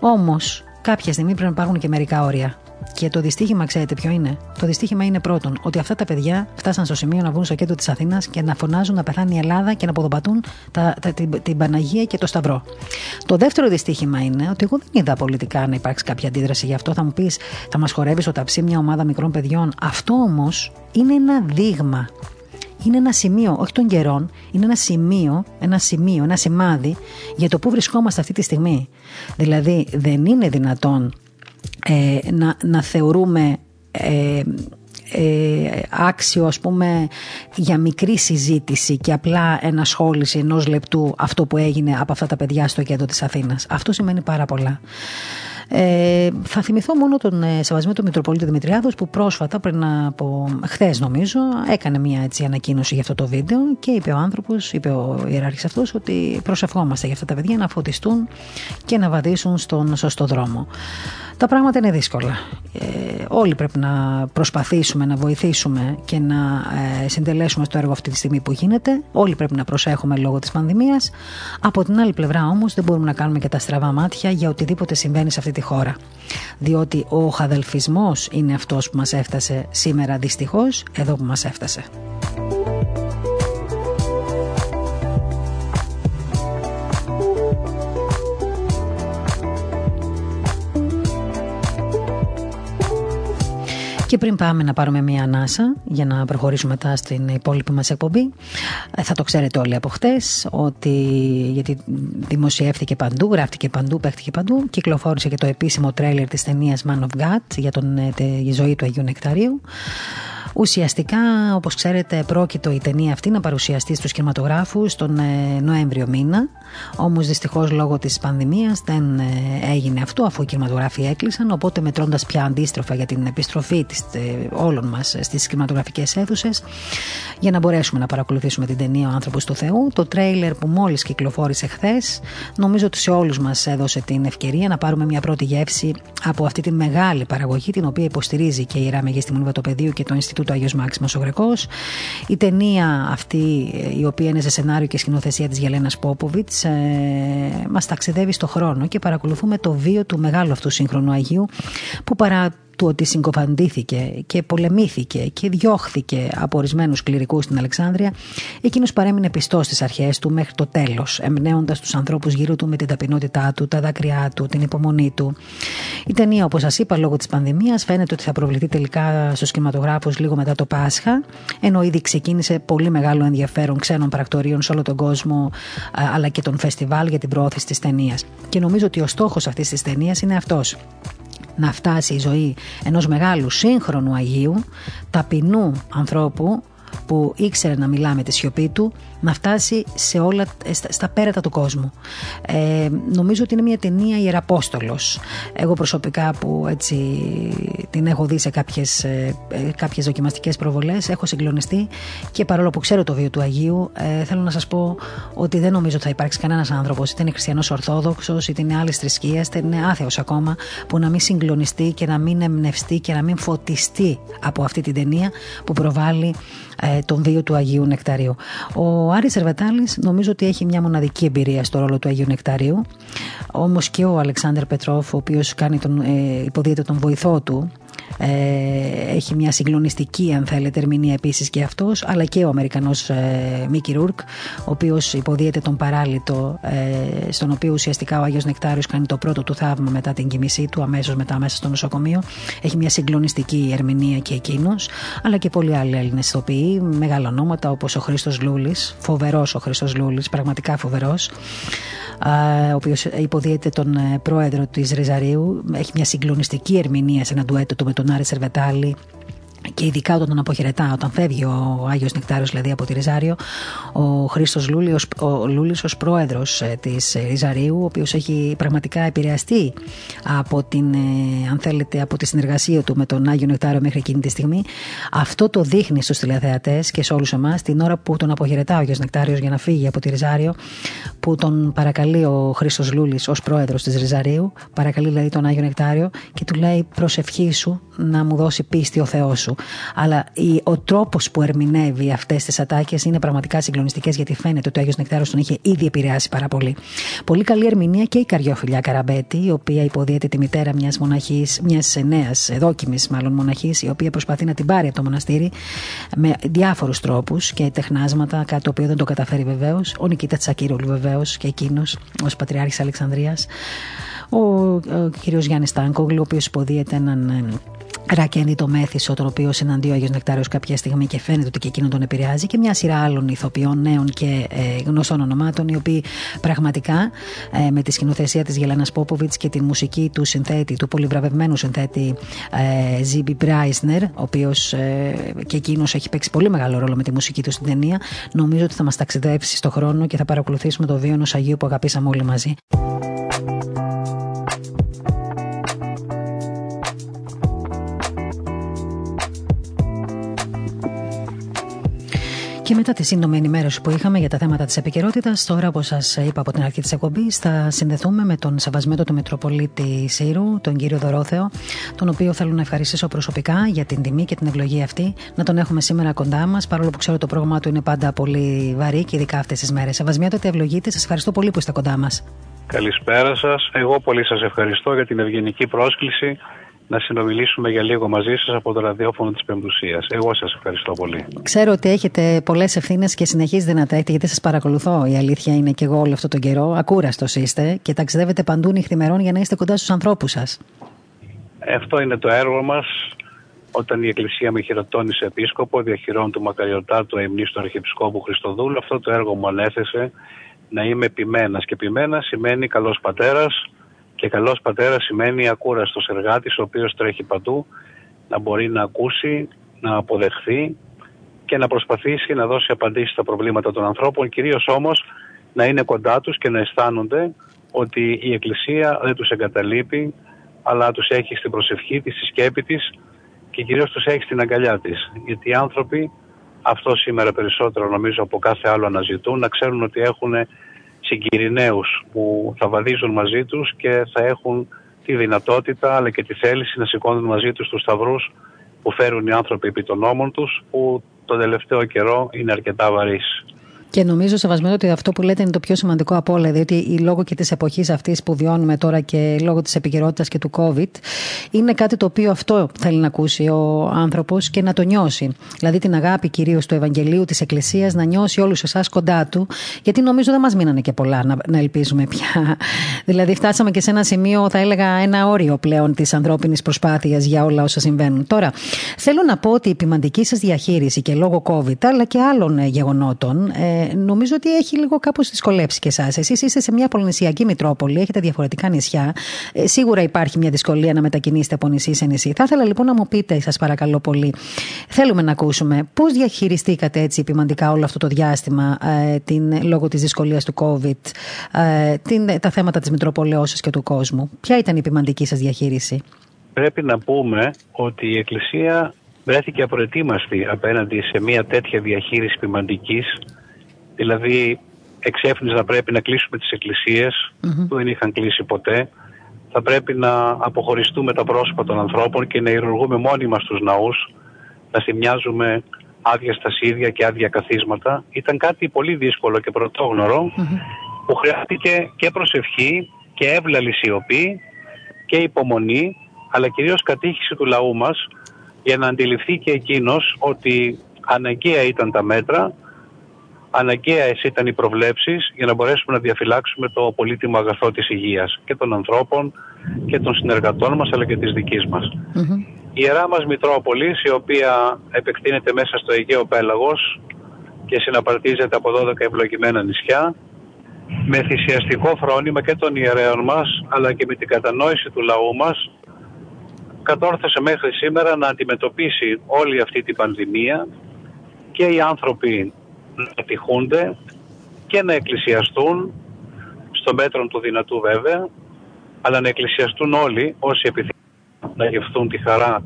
Όμως, κάποια στιγμή πρέπει να υπάρχουν και μερικά όρια. Και το δυστύχημα, ξέρετε ποιο είναι; Το δυστύχημα είναι πρώτον ότι αυτά τα παιδιά φτάσαν στο σημείο να βγουν στο κέντρο της Αθήνας και να φωνάζουν να πεθάνει η Ελλάδα και να αποδοπατούν τα, τα, την, την Παναγία και το Σταυρό. Το δεύτερο δυστύχημα είναι ότι εγώ δεν είδα πολιτικά να υπάρξει κάποια αντίδραση γι' αυτό. Θα μου πεις, θα μας χορεύεις στο ταψί μια ομάδα μικρών παιδιών. Αυτό όμως είναι ένα δείγμα είναι ένα σημείο, όχι των καιρών, είναι ένα σημείο, ένα σημείο, ένα σημάδι για το πού βρισκόμαστε αυτή τη στιγμή. Δηλαδή, δεν είναι δυνατόν ε, να, να θεωρούμε ε, ε, άξιο ας πούμε για μικρή συζήτηση και απλά ενασχόληση ενός λεπτού αυτό που έγινε από αυτά τα παιδιά στο κέντρο της Αθήνας. Αυτό σημαίνει πάρα πολλά. Ε, θα θυμηθώ μόνο τον ε, Σεβασμένο του Μητροπολίτη Δημητριάδος που πρόσφατα, πριν από χθες νομίζω, έκανε μια έτσι ανακοίνωση για αυτό το βίντεο και είπε ο άνθρωπος, είπε ο ιεράρχης αυτός, ότι προσευχόμαστε για αυτά τα παιδιά να φωτιστούν και να βαδίσουν στον σωστό δρόμο. Τα πράγματα είναι δύσκολα. Ε, όλοι πρέπει να προσπαθήσουμε να βοηθήσουμε και να ε, συντελέσουμε στο έργο αυτή τη στιγμή που γίνεται. Όλοι πρέπει να προσέχουμε λόγω της πανδημίας. Από την άλλη πλευρά όμως δεν μπορούμε να κάνουμε και τα στραβά μάτια για οτιδήποτε συμβαίνει σε αυτή τη χώρα. Διότι ο χαδελφισμός είναι αυτός που μας έφτασε σήμερα δυστυχώς εδώ που μας έφτασε. Και πριν πάμε να πάρουμε μία ανάσα για να προχωρήσουμε μετά στην υπόλοιπη μας εκπομπή, ε, θα το ξέρετε όλοι από χτες ότι γιατί δημοσιεύτηκε παντού, γράφτηκε παντού, παίχτηκε παντού, κυκλοφόρησε και το επίσημο τρέλερ της ταινίας Man of God για τον, ε, τη ζωή του Αγίου Νεκταρίου. Ουσιαστικά, όπως ξέρετε, πρόκειτο η ταινία αυτή να παρουσιαστεί στους κινηματογράφους τον ε, Νοέμβριο μήνα. Όμως δυστυχώς λόγω της πανδημίας δεν ε, έγινε αυτό, αφού οι κινηματογράφοι έκλεισαν. Οπότε, μετρώντας πια αντίστροφα για την επιστροφή της, ε, όλων μας στις κινηματογραφικές αίθουσες, για να μπορέσουμε να παρακολουθήσουμε την ταινία Ο άνθρωπος του Θεού, το τρέιλερ που μόλις κυκλοφόρησε χθες, νομίζω ότι σε όλους μας έδωσε την ευκαιρία να πάρουμε μια πρώτη γεύση από αυτή τη μεγάλη παραγωγή, την οποία υποστηρίζει και η Ιερά Μεγιστημονή Βατοπεδίου και το Ινστιτούτο του Άγιος Μάξιμος ο Γρεκός. Η ταινία αυτή η οποία είναι σε σενάριο και σκηνοθεσία της Γελένας Πόποβιτς ε, μας ταξιδεύει στο χρόνο και παρακολουθούμε το βίο του μεγάλου αυτού σύγχρονου Αγίου που παρά του ότι συγκοφαντήθηκε και πολεμήθηκε και διώχθηκε από ορισμένους κληρικούς στην Αλεξάνδρεια, εκείνος παρέμεινε πιστός στις αρχές του μέχρι το τέλος, εμπνέοντας τους ανθρώπους γύρω του με την ταπεινότητά του, τα δάκρυά του, την υπομονή του. Η ταινία, όπως σας είπα, λόγω της πανδημίας, φαίνεται ότι θα προβληθεί τελικά στους κινηματογράφους λίγο μετά το Πάσχα, ενώ ήδη ξεκίνησε πολύ μεγάλο ενδιαφέρον ξένων πρακτορείων σε όλο τον κόσμο, αλλά και των φεστιβάλ για την προώθηση της ταινίας. Και νομίζω ότι ο στόχος αυτής της ταινίας είναι αυτός να φτάσει η ζωή ενός μεγάλου σύγχρονου Αγίου, ταπεινού ανθρώπου που ήξερε να μιλά με τη σιωπή του να φτάσει σε όλα, στα πέρατα του κόσμου. Ε, νομίζω ότι είναι μια ταινία ιεραπόστολος. Εγώ προσωπικά που έτσι την έχω δει σε κάποιες, ε, ε, κάποιες δοκιμαστικές προβολές έχω συγκλονιστεί και παρόλο που ξέρω το βίο του Αγίου ε, θέλω να σας πω ότι δεν νομίζω ότι θα υπάρξει κανένας άνθρωπος είτε είναι χριστιανός ορθόδοξος είτε είναι άλλης θρησκείας είτε είναι άθεος ακόμα που να μην συγκλονιστεί και να μην εμπνευστεί και να μην φωτιστεί από αυτή την ταινία που προβάλλει ε, τον βίο του Αγίου Νεκταρίου. Ο Άρη Ερβετάλη νομίζω ότι έχει μια μοναδική εμπειρία στο ρόλο του Αγίου Νεκταρίου. Όμως και ο Αλεξάνδρ Πετρόφ, ο οποίος τον, ε, υποδίεται τον βοηθό του, ε, έχει μια συγκλονιστική αν θέλετε ερμηνεία επίσης και αυτός αλλά και ο Αμερικανός ε, Μίκη Ρούρκ ο οποίος υποδίεται τον παράλυτο ε, στον οποίο ουσιαστικά ο Άγιος Νεκτάριος κάνει το πρώτο του θαύμα μετά την κοιμήσή του αμέσως μετά μέσα στο νοσοκομείο. Έχει μια συγκλονιστική ερμηνεία και εκείνος αλλά και πολλοί άλλοι Έλληνες ηθοποιοί μεγάλα ονόματα όπως ο Χρήστος Λούλης φοβερός ο Χρήστος Λούλης πραγματικά φοβερός ο οποίος υποδίεται τον ε, πρόεδρο της Ριζαρίου. Έχει μια συγκλονιστική ερμηνεία σε ένα ντουέτο του με τον Άρη Σερβετάλη και ειδικά όταν τον αποχαιρετά, όταν φεύγει ο Άγιος Νεκτάριο, δηλαδή από τη Ριζάριο, ο Χρήστος Λούλη, ω πρόεδρος ε, της Ριζαρίου, ο οποίος έχει πραγματικά επηρεαστεί από, την, ε, αν θέλετε, από τη συνεργασία του με τον Άγιο Νεκτάριο μέχρι εκείνη τη στιγμή, αυτό το δείχνει στους τηλεθεατές και σε όλους εμάς την ώρα που τον αποχαιρετά ο Άγιος Νεκτάριος για να φύγει από τη Ριζάριο, που τον παρακαλεί ο Χρήστος Λούλης ως πρόεδρος της Ριζαρίου, παρακαλεί δηλαδή τον Άγιο Νεκτάριο και του λέει προσευχή σου να μου δώσει πίστη ο Θεός σου. Αλλά ο τρόπος που ερμηνεύει αυτές τις ατάκες είναι πραγματικά συγκλονιστικές, γιατί φαίνεται ότι ο Άγιος Νεκτάριο τον είχε ήδη επηρεάσει πάρα πολύ. Πολύ καλή ερμηνεία και η καριόφιλια Καραμπέτη, η οποία υποδίεται τη μητέρα μιας μοναχής, μιας νέας, δόκιμη μάλλον μοναχής, η οποία προσπαθεί να την πάρει από το μοναστήρι με διάφορους τρόπους και τεχνάσματα, κάτι το οποίο δεν το καταφέρει βεβαίως. Ο Νικήτα Τσακύρολου βεβαίως και εκείνος ως Πατριάρχης Αλεξανδρίας. Ο, ο κ. Γιάννης Στάνκογλου, ο οποίος υποδίεται έναν ε, Ρακένει το μέθησο, τον οποίο συναντεί ο Άγιος Νεκτάριος κάποια στιγμή και φαίνεται ότι και εκείνον τον επηρεάζει, και μια σειρά άλλων ηθοποιών, νέων και ε, γνωστών ονομάτων, οι οποίοι πραγματικά ε, με τη σκηνοθεσία της Γελένας Πόποβιτς και τη μουσική του συνθέτη, του πολυβραβευμένου συνθέτη ε, Ζίμπι Μπράισνερ, ο οποίος ε, και εκείνος έχει παίξει πολύ μεγάλο ρόλο με τη μουσική του στην ταινία, νομίζω ότι θα μας ταξιδέψει στο χρόνο και θα παρακολουθήσουμε το βίο ενό Αγίου που αγαπήσαμε όλοι μαζί. Και μετά τη σύντομη ενημέρωση που είχαμε για τα θέματα της επικαιρότητας, τώρα, όπως σας είπα από την αρχή της εκπομπής, θα συνδεθούμε με τον Σεβασμένο του Μητροπολίτη Σύρου, τον κύριο Δωρόθεο, τον οποίο θέλω να ευχαριστήσω προσωπικά για την τιμή και την ευλογία αυτή, να τον έχουμε σήμερα κοντά μας, παρόλο που ξέρω το πρόγραμμά του είναι πάντα πολύ βαρύ και ειδικά αυτές τις μέρες. Σεβασμένο ότι ευλογείτε, σας ευχαριστώ πολύ που είστε κοντά μας. Καλησπέρα σας. Εγώ πολύ σας ευχαριστώ για την ευγενική πρόσκληση να συνομιλήσουμε για λίγο μαζί σας από το ραδιόφωνο της Πεμπτουσίας. Εγώ σας ευχαριστώ πολύ. Ξέρω ότι έχετε πολλές ευθύνες και συνεχίζετε να τα έχετε, γιατί σας παρακολουθώ. Η αλήθεια είναι και εγώ όλο αυτόν τον καιρό. Ακούραστος είστε και ταξιδεύετε παντού νυχθημερών για να είστε κοντά στους ανθρώπους σας. Αυτό είναι το έργο μας. όταν η Εκκλησία με χειροτώνησε επίσκοπο, διαχειρών του Μακαριωτάτου Αιμνής του Αρχιεπισκόπου Χριστοδούλου, αυτό το έργο μου ανέθεσε να είμαι επιμένας. Και επιμένα σημαίνει καλός πατέρας και καλός πατέρας σημαίνει ακούραστος εργάτης, ο οποίος τρέχει παντού, να μπορεί να ακούσει, να αποδεχθεί και να προσπαθήσει να δώσει απαντήσεις στα προβλήματα των ανθρώπων, κυρίως όμως να είναι κοντά τους και να αισθάνονται ότι η Εκκλησία δεν τους εγκαταλείπει, αλλά τους έχει στην προσευχή της, στη σκέπη της και κυρίως τους έχει στην αγκαλιά της. Γιατί οι άνθρωποι αυτό σήμερα περισσότερο νομίζω από κάθε άλλο αναζητούν, να ξέρουν ότι έχουν συγκυριναίους που θα βαδίζουν μαζί τους και θα έχουν τη δυνατότητα αλλά και τη θέληση να σηκώνουν μαζί τους τους σταυρούς που φέρουν οι άνθρωποι επί των νόμων τους που τον τελευταίο καιρό είναι αρκετά βαρύς. Και νομίζω, Σεβασμένο, ότι αυτό που λέτε είναι το πιο σημαντικό από όλα. Διότι η λόγω και της εποχής αυτής που βιώνουμε τώρα και λόγω της επικαιρότητας και του COVID, είναι κάτι το οποίο αυτό θέλει να ακούσει ο άνθρωπος και να το νιώσει. Δηλαδή την αγάπη κυρίως του Ευαγγελίου, της Εκκλησίας, να νιώσει όλους εσάς κοντά του. Γιατί νομίζω δεν μας μείνανε και πολλά να, να ελπίζουμε πια. δηλαδή φτάσαμε και σε ένα σημείο, θα έλεγα, ένα όριο πλέον της ανθρώπινης προσπάθειας για όλα όσα συμβαίνουν. Τώρα, θέλω να πω ότι η ποιμαντική σας διαχείριση και λόγω COVID, αλλά και άλλων γεγονότων, ε, νομίζω ότι έχει λίγο κάπως δυσκολέψει και εσάς. Εσείς είστε σε μια πολυνησιακή Μητρόπολη, έχετε διαφορετικά νησιά. Ε, σίγουρα υπάρχει μια δυσκολία να μετακινήσετε από νησί σε νησί. Θα ήθελα λοιπόν να μου πείτε, σας παρακαλώ πολύ, θέλουμε να ακούσουμε πώς διαχειριστήκατε έτσι επιμαντικά όλο αυτό το διάστημα ε, την, λόγω της δυσκολίας του COVID, ε, την, τα θέματα της Μητροπολαιώσης και του κόσμου. Ποια ήταν η επιμαντική σας διαχείριση; Πρέπει να πούμε ότι η Εκκλησία βρέθηκε απροετοίμαστη απέναντι σε μια τέτοια διαχείριση ποιμαντικής Δηλαδή εξέφνης πρέπει να κλείσουμε τις εκκλησιες που δεν είχαν κλείσει ποτέ. Θα πρέπει να αποχωριστούμε τα πρόσωπα των ανθρώπων και να ηρωγούμε μόνοι μας τους ναούς, να θυμιάζουμε άδεια στασίδια και άδεια καθίσματα. Ήταν κάτι πολύ δύσκολο και πρωτογνωρο που χρειάστηκε και προσευχή και εύλαλη σιωπή και υπομονή αλλά κυρίως κατήχηση του λαού μας για να αντιληφθεί και εκείνος ότι αναγκαία ήταν τα μέτρα αναγκαία ήταν οι προβλέψεις για να μπορέσουμε να διαφυλάξουμε το πολύτιμο αγαθό της υγείας και των ανθρώπων και των συνεργατών μας αλλά και της δικής μας. Η ιερά μας Μητρόπολης, η οποία επεκτείνεται μέσα στο Αιγαίο Πέλαγος και συναπαρτίζεται από 12 ευλογημένα νησιά, με θυσιαστικό φρόνημα και των ιερέων μας αλλά και με την κατανόηση του λαού μας κατόρθωσε μέχρι σήμερα να αντιμετωπίσει όλη αυτή την πανδημία και οι άνθρωποι να επιτυχούνται και να εκκλησιαστούν στο μέτρο του δυνατού βέβαια αλλά να εκκλησιαστούν όλοι όσοι επιθυμούν να γευθούν τη χαρά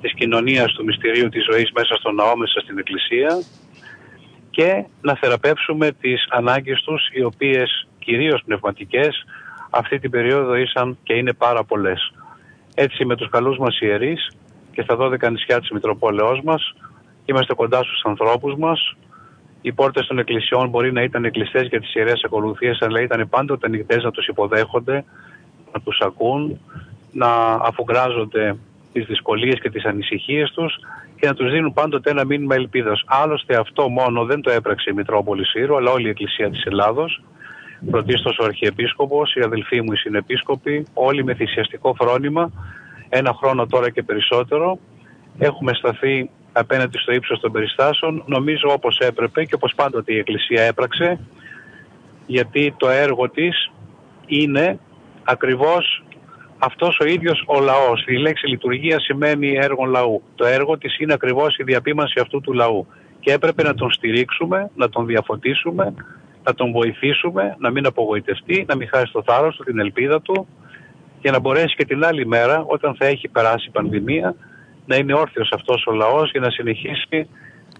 της κοινωνίας του μυστηρίου της ζωής μέσα στο ναό, μέσα στην εκκλησία και να θεραπεύσουμε τις ανάγκες τους οι οποίες κυρίως πνευματικές αυτή την περίοδο ήσαν και είναι πάρα πολλές. Έτσι με τους καλούς μας ιερείς και στα 12 νησιά της Μητροπόλεως μας είμαστε κοντά στους ανθρώπους μας οι πόρτες των εκκλησιών μπορεί να ήταν κλειστέ για τις ιερές ακολουθίες, αλλά ήταν πάντοτε ανοιχτές να τους υποδέχονται, να τους ακούν, να αφουγκράζονται τις δυσκολίες και τις ανησυχίες τους και να τους δίνουν πάντοτε ένα μήνυμα ελπίδας. Άλλωστε, αυτό μόνο δεν το έπραξε η Μητρόπολη Σύρου, αλλά όλη η Εκκλησία της Ελλάδος. Πρωτίστω ο Αρχιεπίσκοπος, οι αδελφοί μου οι συνεπίσκοποι, όλοι με θυσιαστικό φρόνημα, ένα χρόνο τώρα και περισσότερο. Έχουμε σταθεί απέναντι στο ύψος των περιστάσεων, νομίζω όπως έπρεπε και όπως πάντοτε η Εκκλησία έπραξε, γιατί το έργο της είναι ακριβώς αυτός ο ίδιος ο λαός. Η λέξη λειτουργία σημαίνει έργο λαού. Το έργο της είναι ακριβώς η διαπίμανση αυτού του λαού. Και έπρεπε να τον στηρίξουμε, να τον διαφωτίσουμε, να τον βοηθήσουμε, να μην απογοητευτεί, να μην χάσει το θάρρος του, την ελπίδα του, για να μπορέσει και την άλλη μέρα, όταν θα έχει περάσει η πανδημία, να είναι όρθιος αυτός ο λαός για να συνεχίσει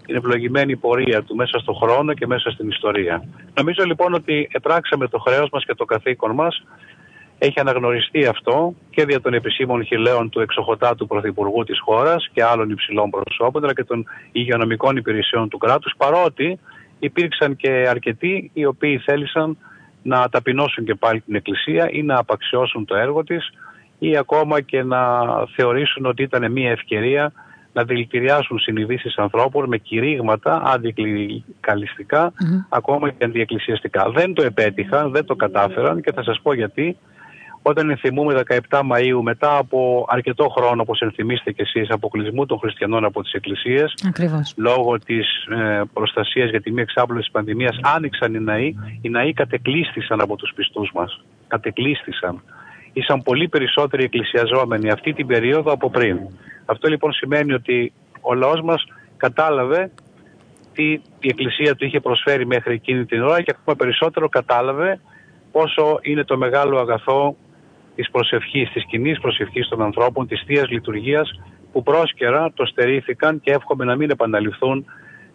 την ευλογημένη πορεία του μέσα στον χρόνο και μέσα στην ιστορία. Νομίζω λοιπόν ότι επράξαμε το χρέος μας και το καθήκον μας. Έχει αναγνωριστεί αυτό και δια των επισήμων χιλέων του εξοχοτάτου Πρωθυπουργού της χώρας και άλλων υψηλών προσώπων, αλλά και των υγειονομικών υπηρεσιών του κράτους, παρότι υπήρξαν και αρκετοί οι οποίοι θέλησαν να ταπεινώσουν και πάλι την Εκκλησία ή να απαξιώσουν το έργο της ή ακόμα και να θεωρήσουν ότι ήταν μια ευκαιρία να δηλητηριάσουν συνειδήσεις ανθρώπων με κηρύγματα αντικλικαλιστικά, ακόμα και αντιεκκλησιαστικά. Δεν το επέτυχαν, δεν το κατάφεραν και θα σας πω γιατί. όταν ενθυμούμε 17 Μαΐου μετά από αρκετό χρόνο όπως ενθυμίστε και εσείς αποκλεισμού των χριστιανών από τις εκκλησίες Ακριβώς. λόγω της ε, προστασίας για τη μη εξάπλωση της πανδημίας άνοιξαν οι ναοί οι ναοί κατεκλείστησαν από τους πιστούς μας κατεκλείστησαν ήσαν πολύ περισσότεροι εκκλησιαζόμενοι αυτή την περίοδο από πριν. Αυτό λοιπόν σημαίνει ότι ο λαός μας κατάλαβε τι η Εκκλησία του είχε προσφέρει μέχρι εκείνη την ώρα και ακόμα περισσότερο κατάλαβε πόσο είναι το μεγάλο αγαθό της προσευχής, της κοινής προσευχής των ανθρώπων, της Θείας Λειτουργίας που πρόσκαιρα το στερήθηκαν και εύχομαι να μην επαναληφθούν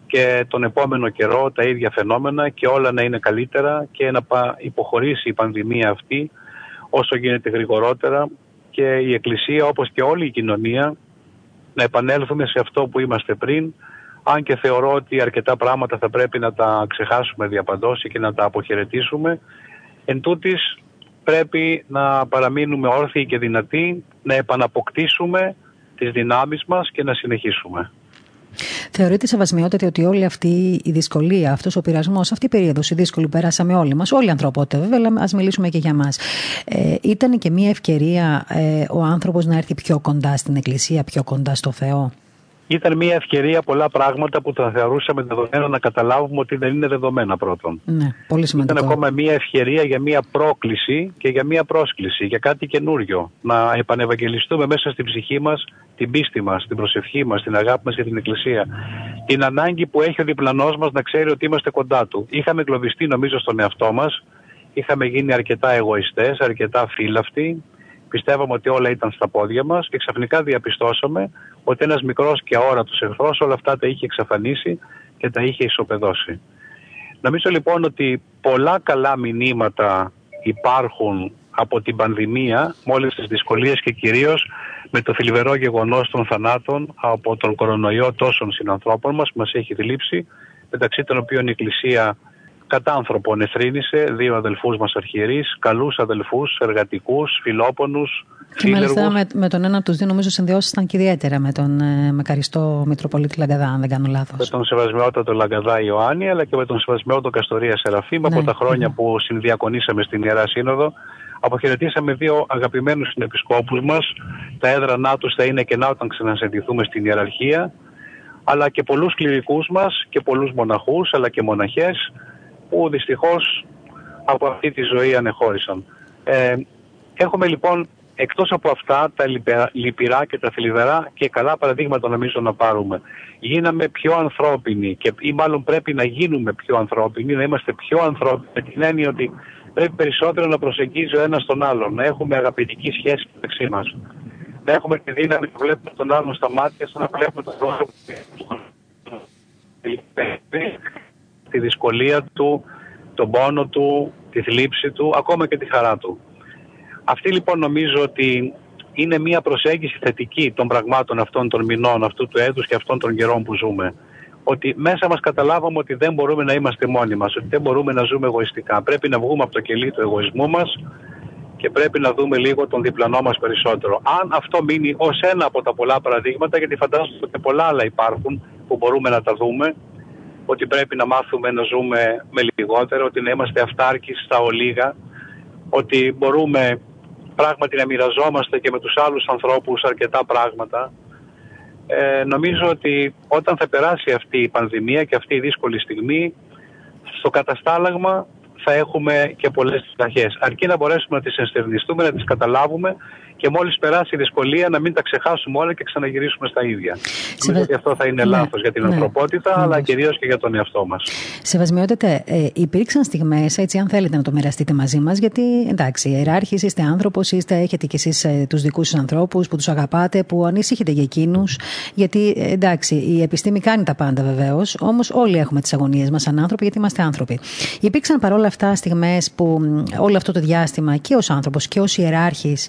και τον επόμενο καιρό τα ίδια φαινόμενα και όλα να είναι καλύτερα και να υποχωρήσει η πανδημία αυτή όσο γίνεται γρηγορότερα και η Εκκλησία όπως και όλη η κοινωνία να επανέλθουμε σε αυτό που είμαστε πριν αν και θεωρώ ότι αρκετά πράγματα θα πρέπει να τα ξεχάσουμε διαπαντός και να τα αποχαιρετήσουμε εν τούτης, πρέπει να παραμείνουμε όρθιοι και δυνατοί, να επαναποκτήσουμε τις δυνάμεις μας και να συνεχίσουμε. Θεωρείτε σεβασμιότητα ότι όλη αυτή η δυσκολία, αυτός ο πειρασμός, αυτή η περίοδος η δύσκολη που περάσαμε όλοι μας, όλη η ανθρωπότητα βέβαια, αλλά ας μιλήσουμε και για μας. Ε, ήταν και μια ευκαιρία ε, ο άνθρωπος να έρθει πιο κοντά στην Εκκλησία, πιο κοντά στο Θεό ήταν μια ευκαιρία πολλά πράγματα που θα θεωρούσαμε δεδομένα να καταλάβουμε ότι δεν είναι δεδομένα πρώτον. Ναι, πολύ σημαντικό. Ήταν ακόμα μια ευκαιρία για μια πρόκληση και για μια πρόσκληση, για κάτι καινούριο. Να επανευαγγελιστούμε μέσα στην ψυχή μας την πίστη μας, την προσευχή μας, την αγάπη μας για την Εκκλησία. Την ανάγκη που έχει ο διπλανός μας να ξέρει ότι είμαστε κοντά του. Είχαμε εγκλωβιστεί νομίζω στον εαυτό μας. Είχαμε γίνει αρκετά εγωιστές, αρκετά φύλαυτοι, πιστεύαμε ότι όλα ήταν στα πόδια μας και ξαφνικά διαπιστώσαμε ότι ένας μικρός και αόρατος εχθρός όλα αυτά τα είχε εξαφανίσει και τα είχε ισοπεδώσει. Νομίζω λοιπόν ότι πολλά καλά μηνύματα υπάρχουν από την πανδημία με όλες τις δυσκολίες και κυρίως με το θλιβερό γεγονός των θανάτων από τον κορονοϊό τόσων συνανθρώπων μας που μας έχει θλίψει μεταξύ των οποίων η Εκκλησία κατά άνθρωπον εθρύνησε δύο αδελφούς μας αρχιερείς, καλούς αδελφούς, εργατικούς, φιλόπονους, και μάλιστα με, με, τον ένα από τους δύο, νομίζω, συνδυώσασταν και ιδιαίτερα με τον ε, με Καριστό Μητροπολίτη Λαγκαδά, αν δεν κάνω λάθος. Με τον Σεβασμιότατο Λαγκαδά Ιωάννη, αλλά και με τον Σεβασμιότατο Καστορία Σεραφείμ. Ναι, από τα χρόνια ναι. που συνδιακονήσαμε στην Ιερά Σύνοδο, αποχαιρετήσαμε δύο αγαπημένους συνεπισκόπους μας. Τα έδρανά τους θα είναι κενά όταν ξανασυντηθούμε στην ιεραρχία. Αλλά και πολλούς κληρικούς μας και πολλούς μοναχούς, αλλά και μοναχές που δυστυχώς από αυτή τη ζωή ανεχώρησαν. Ε, έχουμε λοιπόν εκτός από αυτά τα λυπηρά και τα θλιβερά και καλά παραδείγματα νομίζω να πάρουμε. Γίναμε πιο ανθρώπινοι και, ή μάλλον πρέπει να γίνουμε πιο ανθρώπινοι, να είμαστε πιο ανθρώπινοι με την έννοια ότι πρέπει περισσότερο να προσεγγίζει ο ένας τον άλλον, να έχουμε αγαπητική σχέση μεταξύ μας. Να έχουμε τη δύναμη να βλέπουμε τον άλλον στα μάτια, σαν να βλέπουμε τον άνθρωπο τη δυσκολία του, τον πόνο του, τη θλίψη του, ακόμα και τη χαρά του. Αυτή λοιπόν νομίζω ότι είναι μια προσέγγιση θετική των πραγμάτων αυτών των μηνών, αυτού του έτους και αυτών των καιρών που ζούμε. Ότι μέσα μας καταλάβαμε ότι δεν μπορούμε να είμαστε μόνοι μας, ότι δεν μπορούμε να ζούμε εγωιστικά. Πρέπει να βγούμε από το κελί του εγωισμού μας και πρέπει να δούμε λίγο τον διπλανό μας περισσότερο. Αν αυτό μείνει ως ένα από τα πολλά παραδείγματα, γιατί φαντάζομαι ότι πολλά άλλα υπάρχουν που μπορούμε να τα δούμε, ότι πρέπει να μάθουμε να ζούμε με λιγότερο, ότι να είμαστε αυτάρκοι στα ολίγα, ότι μπορούμε πράγματι να μοιραζόμαστε και με τους άλλους ανθρώπους αρκετά πράγματα. Ε, νομίζω ότι όταν θα περάσει αυτή η πανδημία και αυτή η δύσκολη στιγμή, στο καταστάλαγμα θα έχουμε και πολλές αρχές. Αρκεί να μπορέσουμε να τις ενστερνιστούμε, να τις καταλάβουμε και μόλις περάσει η δυσκολία να μην τα ξεχάσουμε όλα και ξαναγυρίσουμε στα ίδια. Νομίζω ότι αυτό θα είναι ναι, λάθος για την ναι, ανθρωπότητα, ναι, αλλά κυρίως και για τον εαυτό μας. Σεβασμιότητε, ε, υπήρξαν στιγμές, έτσι αν θέλετε να το μοιραστείτε μαζί μας, γιατί εντάξει, ιεράρχης, είστε άνθρωπος, είστε, έχετε κι εσείς ε, τους δικούς σας ανθρώπους που τους αγαπάτε, που ανησύχετε για εκείνους, γιατί ε, εντάξει, η επιστήμη κάνει τα πάντα βεβαίως, όμως όλοι έχουμε τις αγωνίες μας σαν άνθρωποι, γιατί είμαστε άνθρωποι. Υπήρξαν παρόλα αυτά στιγμές που όλο αυτό το διάστημα και ως άνθρωπος και ως ιεράρχης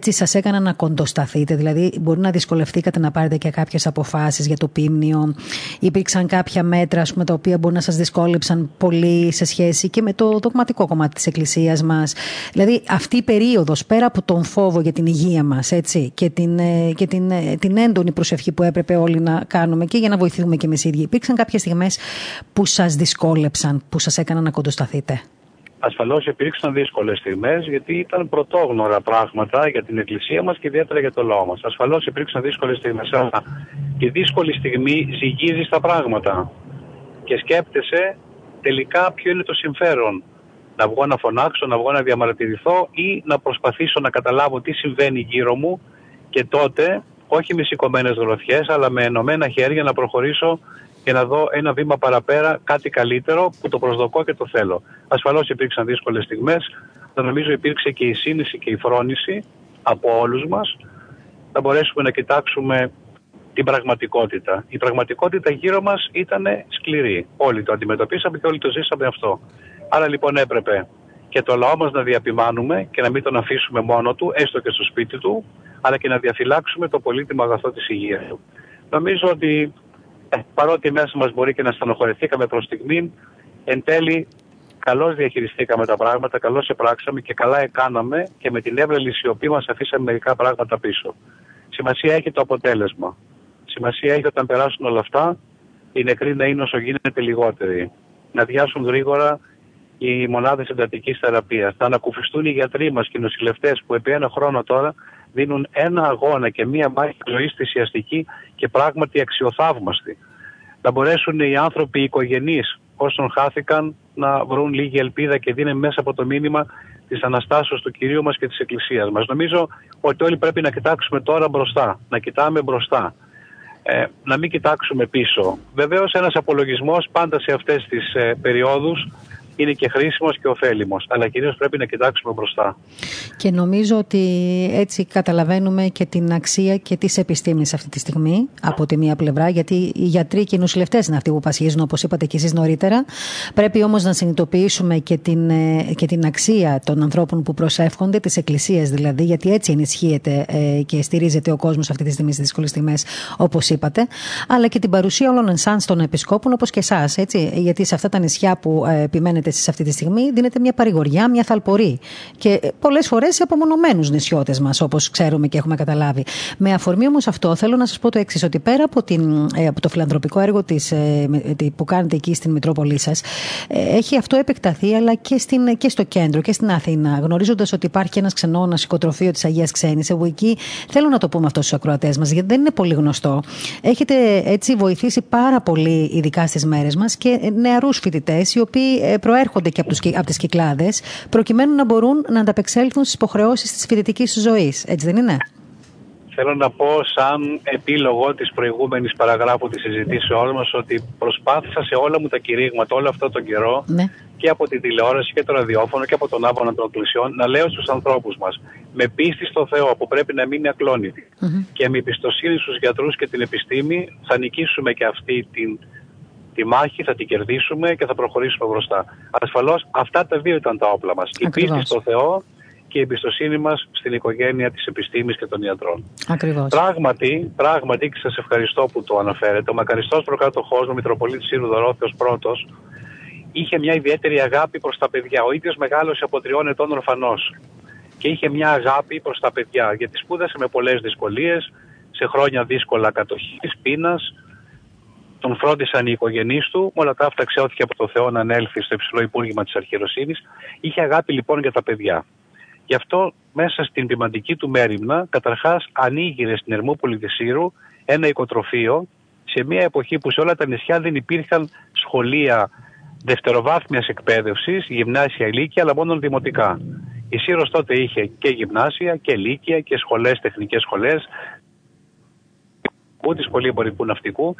έτσι σας έκαναν να κοντοσταθείτε, δηλαδή μπορεί να δυσκολευτήκατε να πάρετε και κάποιες αποφάσεις για το πίμνιο. Υπήρξαν κάποια μέτρα πούμε, τα οποία μπορεί να σας δυσκόλεψαν πολύ σε σχέση και με το δογματικό κομμάτι της Εκκλησίας μας. Δηλαδή αυτή η περίοδος πέρα από τον φόβο για την υγεία μας και, την, ε, και την, ε, την έντονη προσευχή που έπρεπε όλοι να κάνουμε και για να βοηθούμε και εμείς ίδιοι, υπήρξαν κάποιες στιγμές που σας δυσκόλεψαν, που σας έκαναν να κοντοσταθείτε. Ασφαλώς υπήρξαν δύσκολες στιγμές, γιατί ήταν πρωτόγνωρα πράγματα για την Εκκλησία μας και ιδιαίτερα για το λαό μας. Ασφαλώς υπήρξαν δύσκολες στιγμές, αλλά τη δύσκολη στιγμή ζυγίζει τα πράγματα και σκέπτεσαι τελικά ποιο είναι το συμφέρον. Να βγω να φωνάξω, να βγω να διαμαρτυρηθώ ή να προσπαθήσω να καταλάβω τι συμβαίνει γύρω μου και τότε, όχι με σηκωμένες γροθιές, αλλά με ενωμένα χέρια να προχωρήσω και να δω ένα βήμα παραπέρα, κάτι καλύτερο που το προσδοκώ και το θέλω. Ασφαλώς υπήρξαν δύσκολες στιγμές, αλλά νομίζω υπήρξε και η σύνηση και η φρόνηση από όλους μας να μπορέσουμε να κοιτάξουμε την πραγματικότητα. Η πραγματικότητα γύρω μας ήταν σκληρή. Όλοι το αντιμετωπίσαμε και όλοι το ζήσαμε αυτό. Άρα λοιπόν έπρεπε και το λαό μας να διαπιμάνουμε και να μην τον αφήσουμε μόνο του, έστω και στο σπίτι του, αλλά και να διαφυλάξουμε το πολύτιμο αγαθό της υγείας του. Νομίζω ότι ε, παρότι μέσα μας μπορεί και να στενοχωρηθήκαμε προς στιγμή, εν τέλει καλώς διαχειριστήκαμε τα πράγματα, καλώς επράξαμε και καλά έκαναμε και με την έβρελη σιωπή μας αφήσαμε μερικά πράγματα πίσω. Σημασία έχει το αποτέλεσμα. Σημασία έχει όταν περάσουν όλα αυτά, οι νεκροί να είναι όσο γίνεται λιγότεροι. Να διάσουν γρήγορα οι μονάδες εντατικής θεραπείας. Θα ανακουφιστούν οι γιατροί μας και οι νοσηλευτές που επί ένα χρόνο τώρα δίνουν ένα αγώνα και μία μάχη ζωή θυσιαστική και πράγματι αξιοθαύμαστη. Να μπορέσουν οι άνθρωποι, οι οικογενείς όσων χάθηκαν να βρουν λίγη ελπίδα και δίνουν μέσα από το μήνυμα της Αναστάσεως του κυρίου μας και της Εκκλησίας μας. Νομίζω ότι όλοι πρέπει να κοιτάξουμε τώρα μπροστά, να κοιτάμε μπροστά. Ε, να μην κοιτάξουμε πίσω. Βεβαίως, ένας απολογισμός πάντα σε αυτές τις ε, περιόδους είναι και χρήσιμος και ωφέλιμος, αλλά κυρίως πρέπει να κοιτάξουμε μπροστά. Και νομίζω ότι έτσι καταλαβαίνουμε και την αξία και της επιστήμης αυτή τη στιγμή από τη μία πλευρά, γιατί οι γιατροί και οι νοσηλευτές είναι αυτοί που πασχίζουν, όπως είπατε και εσείς νωρίτερα. Πρέπει όμως να συνειδητοποιήσουμε και την, ε, και την αξία των ανθρώπων που προσεύχονται, της Εκκλησίας δηλαδή, γιατί έτσι ενισχύεται ε, και στηρίζεται ο κόσμος αυτή τη στιγμή στις δύσκολες στιγμές, όπως είπατε, αλλά και την παρουσία όλων εσάν των επισκόπων, όπως και εσάς, έτσι, γιατί σε αυτά τα νησιά που ε, επιμένετε σε αυτή τη στιγμή δίνεται μια παρηγοριά, μια θαλπορή. Και πολλές φορές σε απομονωμένους νησιώτες μας, όπως ξέρουμε και έχουμε καταλάβει. Με αφορμή όμως αυτό, θέλω να σας πω το εξής, ότι πέρα από, την, ε, από το φιλανθρωπικό έργο της, ε, που κάνετε εκεί στην Μητρόπολη σας, ε, έχει αυτό επεκταθεί, αλλά και, στην, και στο κέντρο και στην Αθήνα, γνωρίζοντας ότι υπάρχει ένας ξενώνα οικοτροφείο της Αγίας Ξένης. Εγώ εκεί θέλω να το πούμε αυτό στους ακροατές μας, γιατί δεν είναι πολύ γνωστό. Έχετε έτσι βοηθήσει πάρα πολύ, ειδικά στις μέρες μας, και νεαρούς φοιτητές, οι οποίοι προέρχονται προέρχονται και από, τους, από τις κυκλάδες προκειμένου να μπορούν να ανταπεξέλθουν στις υποχρεώσεις της φοιτητικής ζωής. Έτσι δεν είναι; Θέλω να πω σαν επίλογο της προηγούμενης παραγράφου της συζητήσεώς μας ότι προσπάθησα σε όλα μου τα κηρύγματα όλο αυτό τον καιρό ναι. και από τη τηλεόραση και το ραδιόφωνο και από τον άβονα των εκκλησιών να λέω στους ανθρώπους μας με πίστη στο Θεό που πρέπει να μείνει ακλόνητη mm-hmm. και με εμπιστοσύνη στους γιατρούς και την επιστήμη θα νικήσουμε και αυτή την τη μάχη, θα την κερδίσουμε και θα προχωρήσουμε μπροστά. Ασφαλώς αυτά τα δύο ήταν τα όπλα μας. Η πίστη στο Θεό και η εμπιστοσύνη μας στην οικογένεια της επιστήμης και των ιατρών. Ακριβώς. Πράγματι, πράγματι, και σας ευχαριστώ που το αναφέρετε, ο μακαριστός προκάτοχό μου, Μητροπολίτης Σύρου Δωρόθεος πρώτος, είχε μια ιδιαίτερη αγάπη προς τα παιδιά. Ο ίδιος μεγάλωσε από τριών ετών ορφανός και είχε μια αγάπη προς τα παιδιά, γιατί σπούδασε με πολλές δυσκολίες, σε χρόνια δύσκολα κατοχής, πείνας, τον φρόντισαν οι οικογενείς του, όλα τα αυτά ξεώθηκε από το Θεό να ανέλθει στο υψηλό υπούργημα της αρχιεροσύνη. Είχε αγάπη λοιπόν για τα παιδιά. Γι' αυτό μέσα στην ποιμαντική του μέρημνα, καταρχάς ανοίγειρε στην Ερμούπολη τη Σύρου ένα οικοτροφείο σε μια εποχή που σε όλα τα νησιά δεν υπήρχαν σχολεία δευτεροβάθμιας εκπαίδευσης, γυμνάσια ηλίκια, αλλά μόνο δημοτικά. Η Σύρος τότε είχε και γυμνάσια και ηλίκια και σχολές, τεχνικές σχολές, τη σχολή εμπορικού ναυτικού.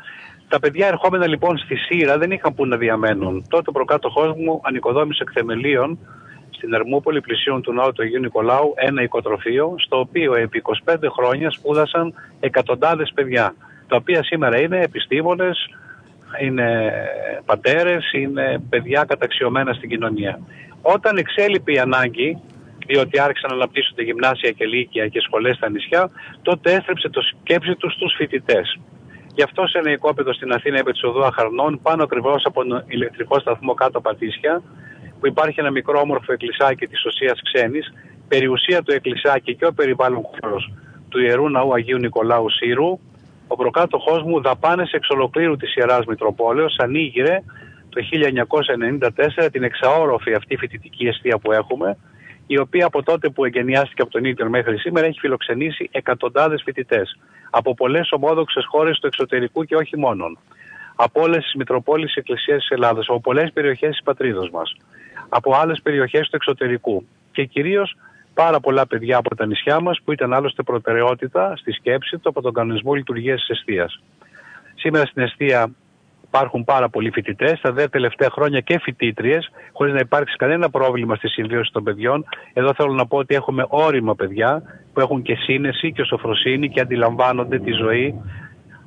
Τα παιδιά ερχόμενα λοιπόν στη Σύρα δεν είχαν που να διαμένουν. Τότε ο προκάτοχός μου ανοικοδόμησε εκ θεμελίων στην Ερμούπολη πλησίων του Ναού του Αγίου Νικολάου ένα οικοτροφείο στο οποίο επί 25 χρόνια σπούδασαν εκατοντάδες παιδιά τα οποία σήμερα είναι επιστήμονες, είναι πατέρες, είναι παιδιά καταξιωμένα στην κοινωνία. Όταν εξέλιπε η ανάγκη διότι άρχισαν να αναπτύσσονται γυμνάσια και λύκεια και σχολές στα νησιά, τότε έστρεψε το σκέψη τους στους φοιτητές. Γι' αυτό σε ένα οικόπεδο στην Αθήνα επί της οδού Αχαρνών, πάνω ακριβώς από τον ηλεκτρικό σταθμό κάτω Πατήσια, που υπάρχει ένα μικρό όμορφο εκκλησάκι της Οσίας Ξένης, περιουσία του εκκλησάκι και ο περιβάλλον χώρος του Ιερού Ναού Αγίου Νικολάου Σύρου, ο προκάτοχός μου δαπάνε εξ ολοκλήρου της Ιεράς Μητροπόλεως ανοίγηρε το 1994 την εξαόροφη αυτή φοιτητική αιστεία που έχουμε, η οποία από τότε που εγκαινιάστηκε από τον ίδιο μέχρι σήμερα έχει φιλοξενήσει εκατοντάδες φοιτητές από πολλές ομόδοξες χώρες του εξωτερικού και όχι μόνον. Από όλες τις Μητροπόλεις Εκκλησίας της Ελλάδας, από πολλές περιοχές της πατρίδος μας, από άλλες περιοχές του εξωτερικού και κυρίως πάρα πολλά παιδιά από τα νησιά μας που ήταν άλλωστε προτεραιότητα στη σκέψη του από τον κανονισμό λειτουργίας της αιστείας. Σήμερα στην αιστεία υπάρχουν πάρα πολλοί φοιτητές, τα δε τελευταία χρόνια και φοιτήτριες, χωρίς να υπάρξει κανένα πρόβλημα στη συμβίωση των παιδιών. Εδώ θέλω να πω ότι έχουμε όρημα παιδιά που έχουν και σύνεση και σοφροσύνη και αντιλαμβάνονται τη ζωή,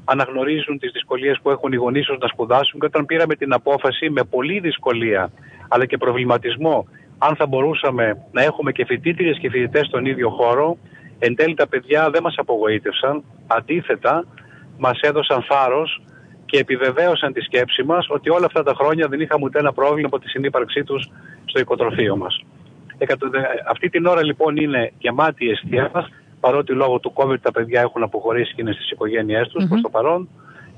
αναγνωρίζουν τις δυσκολίες που έχουν οι γονείς τους να σπουδάσουν. Και όταν πήραμε την απόφαση με πολλή δυσκολία αλλά και προβληματισμό, αν θα μπορούσαμε να έχουμε και φοιτήτριες και φοιτητές στον ίδιο χώρο, εν τέλει τα παιδιά δεν μας απογοήτευσαν. Αντίθετα, μας έδωσαν θάρρος και επιβεβαίωσαν τη σκέψη μας ότι όλα αυτά τα χρόνια δεν είχαμε ούτε ένα πρόβλημα από τη συνύπαρξή τους στο οικοτροφείο μας. Αυτή την ώρα λοιπόν είναι γεμάτη η αιστεία μας, παρότι λόγω του COVID τα παιδιά έχουν αποχωρήσει και είναι στις οικογένειές τους mm-hmm. προς το παρόν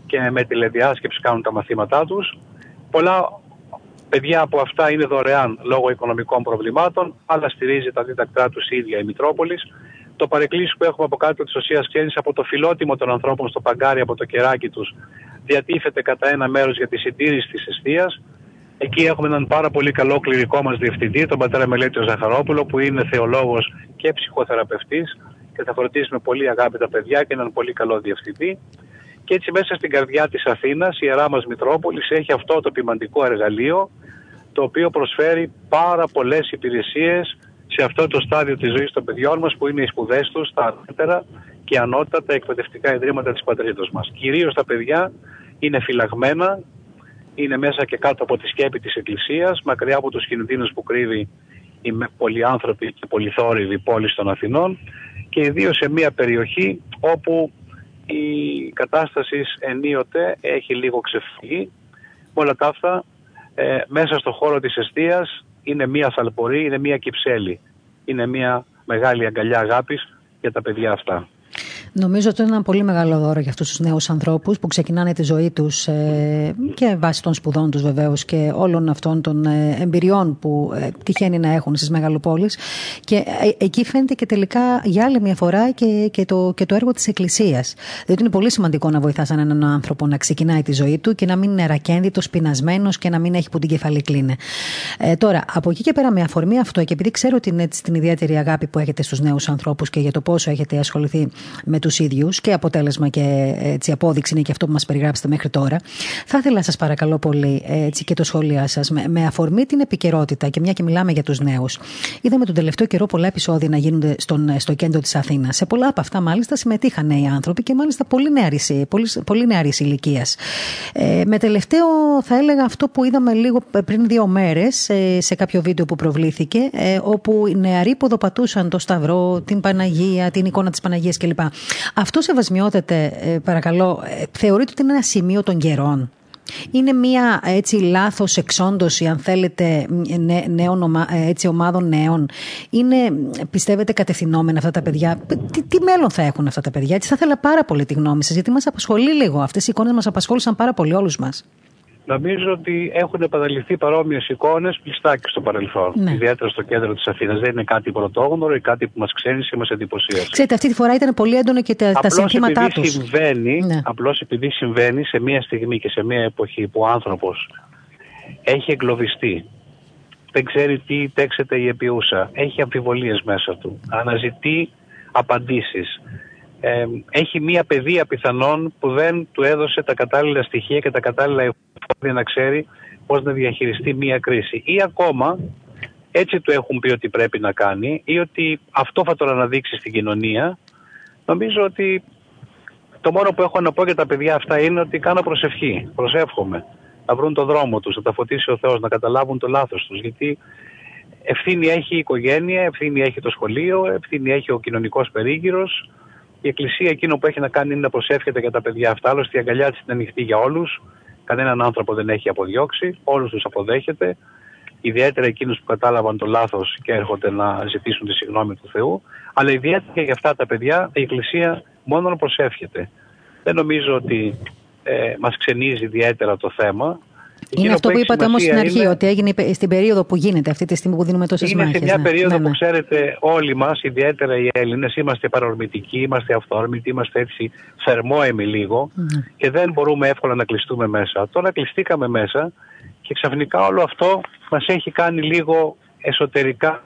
και με τηλεδιάσκεψη κάνουν τα μαθήματά τους. Πολλά παιδιά από αυτά είναι δωρεάν λόγω οικονομικών προβλημάτων, άλλα στηρίζει τα δίδακτρά τους η ίδια η Μητρόπολης. Το παρεκκλήσι που έχουμε από κάτω της ουσίας ξέρεις από το φιλότιμο των ανθρώπων στο παγκάρι, από το κεράκι τους, διατίθεται κατά ένα μέρος για τη συντήρηση της αιστείας. Εκεί έχουμε έναν πάρα πολύ καλό κληρικό μας διευθυντή, τον πατέρα Μελέτιο Ζαχαρόπουλο, που είναι θεολόγος και ψυχοθεραπευτής και θα φροντίσει με πολύ αγάπη τα παιδιά και έναν πολύ καλό διευθυντή. Και έτσι μέσα στην καρδιά της Αθήνας, η Ιερά μας Μητρόπολης έχει αυτό το ποιμαντικό εργαλείο, το οποίο προσφέρει πάρα πολλές υπηρεσίες σε αυτό το στάδιο της ζωής των παιδιών μας που είναι οι σπουδές τους, τα ανώτερα και ανώτατα εκπαιδευτικά ιδρύματα της πατρίδος μας. Κυρίως τα παιδιά είναι φυλαγμένα, είναι μέσα και κάτω από τη σκέπη της Εκκλησίας, μακριά από τους κινδύνους που κρύβει οι πολυάνθρωποι και πολυθόρυβοι πόλη των Αθηνών και ιδίως σε μια περιοχή όπου η κατάσταση ενίοτε έχει λίγο ξεφύγει. Όλα τα αυτά ε, μέσα στο χώρο της αιστείας είναι μια θαλπορή, είναι μια κυψέλη. Είναι μια μεγάλη αγκαλιά αγάπης για τα παιδιά αυτά. Νομίζω ότι είναι ένα πολύ μεγάλο δώρο για αυτούς τους νέους ανθρώπους που ξεκινάνε τη ζωή τους ε, και βάσει των σπουδών τους βεβαίως και όλων αυτών των ε, εμπειριών που ε, τυχαίνει να έχουν στις μεγαλοπόλεις. Και εκεί φαίνεται και τελικά για άλλη μια φορά και, και, το, και το έργο της Εκκλησίας. Διότι είναι πολύ σημαντικό να βοηθάς έναν άνθρωπο να ξεκινάει τη ζωή του και να μην είναι ρακένδυτο, πεινασμένος και να μην έχει που την κεφαλή κλείνε. Ε, τώρα, από εκεί και πέρα, με αφορμή αυτό και επειδή ξέρω την, την ιδιαίτερη αγάπη που έχετε στους νέους ανθρώπους και για το πόσο έχετε ασχοληθεί με τους ίδιους και αποτέλεσμα και έτσι, απόδειξη είναι και αυτό που μας περιγράψετε μέχρι τώρα. Θα ήθελα σας παρακαλώ πολύ έτσι, και το σχόλιά σας με, με αφορμή την επικαιρότητα και μια και μιλάμε για τους νέους. Είδαμε τον τελευταίο καιρό πολλά επεισόδια να γίνονται στον, στο κέντρο της Αθήνας. Σε πολλά από αυτά μάλιστα συμμετείχαν νέοι άνθρωποι και μάλιστα πολύ νεαρής πολύ, πολύ ηλικίας. Ε, με τελευταίο θα έλεγα αυτό που είδαμε λίγο πριν δύο μέρες ε, σε κάποιο βίντεο που προβλήθηκε, ε, όπου οι νεαροί ποδοπατούσαν το Σταυρό, την Παναγία, την εικόνα της Παναγίας κλπ. Αυτό σεβασμιότατε, ε, παρακαλώ, ε, θεωρείτε ότι είναι ένα σημείο των καιρών. Είναι μια έτσι λάθος εξόντωση αν θέλετε νέων, ε, έτσι, ομάδων νέων. Είναι πιστεύετε κατευθυνόμενα αυτά τα παιδιά; Τι, τι μέλλον θα έχουν αυτά τα παιδιά; Έτσι θα ήθελα πάρα πολύ τη γνώμη σας γιατί μας απασχολεί λίγο. Αυτές οι εικόνες μας απασχόλησαν πάρα πολύ όλους μας. Νομίζω ότι έχουν επαναληφθεί παρόμοιες εικόνες πλιστάκι στο παρελθόν. Ναι. Ιδιαίτερα στο κέντρο της Αθήνας. Δεν είναι κάτι πρωτόγνωρο ή κάτι που μας ξένησε ή μας εντυπωσίασε. Ξέρετε, αυτή τη φορά ήταν πολύ έντονο και τα, τα συνθήματά τους. Ναι. Απλώς επειδή συμβαίνει σε μια στιγμή και σε μια εποχή που ο άνθρωπος έχει εγκλωβιστεί, δεν ξέρει τι τέξεται η επιούσα, έχει αμφιβολίες μέσα του, αναζητεί απαντήσεις, ε, έχει μία παιδεία πιθανόν που δεν του έδωσε τα κατάλληλα στοιχεία και τα κατάλληλα εφόδια να ξέρει πώς να διαχειριστεί μία κρίση. Ή ακόμα έτσι του έχουν πει ότι πρέπει να κάνει ή ότι αυτό θα τον αναδείξει στην κοινωνία. Νομίζω ότι το μόνο που έχω να πω για τα παιδιά αυτά είναι ότι κάνω προσευχή, προσεύχομαι. Να βρουν το δρόμο τους, να τα φωτίσει ο Θεός, να καταλάβουν το λάθος τους. Γιατί ευθύνη έχει η οικογένεια, ευθύνη έχει το σχολείο, ευθύνη έχει ο κοινωνικός περίγυρος, η Εκκλησία εκείνο που έχει να κάνει είναι να προσεύχεται για τα παιδιά αυτά. Άλλωστε η αγκαλιά της είναι ανοιχτή για όλους. Κανέναν άνθρωπο δεν έχει αποδιώξει. Όλους τους αποδέχεται. Ιδιαίτερα εκείνους που κατάλαβαν το λάθος και έρχονται να ζητήσουν τη συγνώμη του Θεού. Αλλά ιδιαίτερα για αυτά τα παιδιά η Εκκλησία μόνο προσεύχεται. Δεν νομίζω ότι ε, μας ξενίζει ιδιαίτερα το θέμα. Είναι αυτό που είπατε όμως στην αρχή, ότι έγινε στην περίοδο που γίνεται, αυτή τη στιγμή που δίνουμε τόσε μάχε. Είναι σε μια ναι. περίοδο ναι, ναι. που ξέρετε, όλοι μας, ιδιαίτερα οι Έλληνες, είμαστε παρορμητικοί, είμαστε αυθόρμητοι, είμαστε έτσι θερμόεμοι λίγο και δεν μπορούμε εύκολα να κλειστούμε μέσα. Τώρα κλειστήκαμε μέσα και ξαφνικά όλο αυτό μας έχει κάνει λίγο εσωτερικά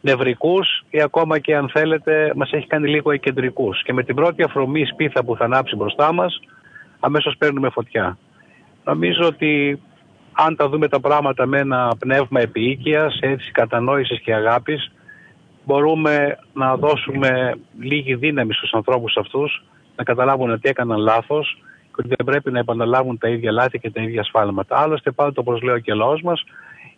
νευρικούς ή ακόμα και αν θέλετε μας έχει κάνει λίγο εκεντρικούς. Και με την πρώτη αφρομή σπίθα που θα ανάψει μπροστά μας αμέσως παίρνουμε φωτιά. Νομίζω ότι αν τα δούμε τα πράγματα με ένα πνεύμα επίοικιας, έτσι κατανόησης και αγάπης, μπορούμε να δώσουμε λίγη δύναμη στους ανθρώπους αυτούς να καταλάβουν ότι έκαναν λάθος και ότι δεν πρέπει να επαναλάβουν τα ίδια λάθη και τα ίδια σφάλματα. Άλλωστε πάντοτε όπως λέει ο κελός μας,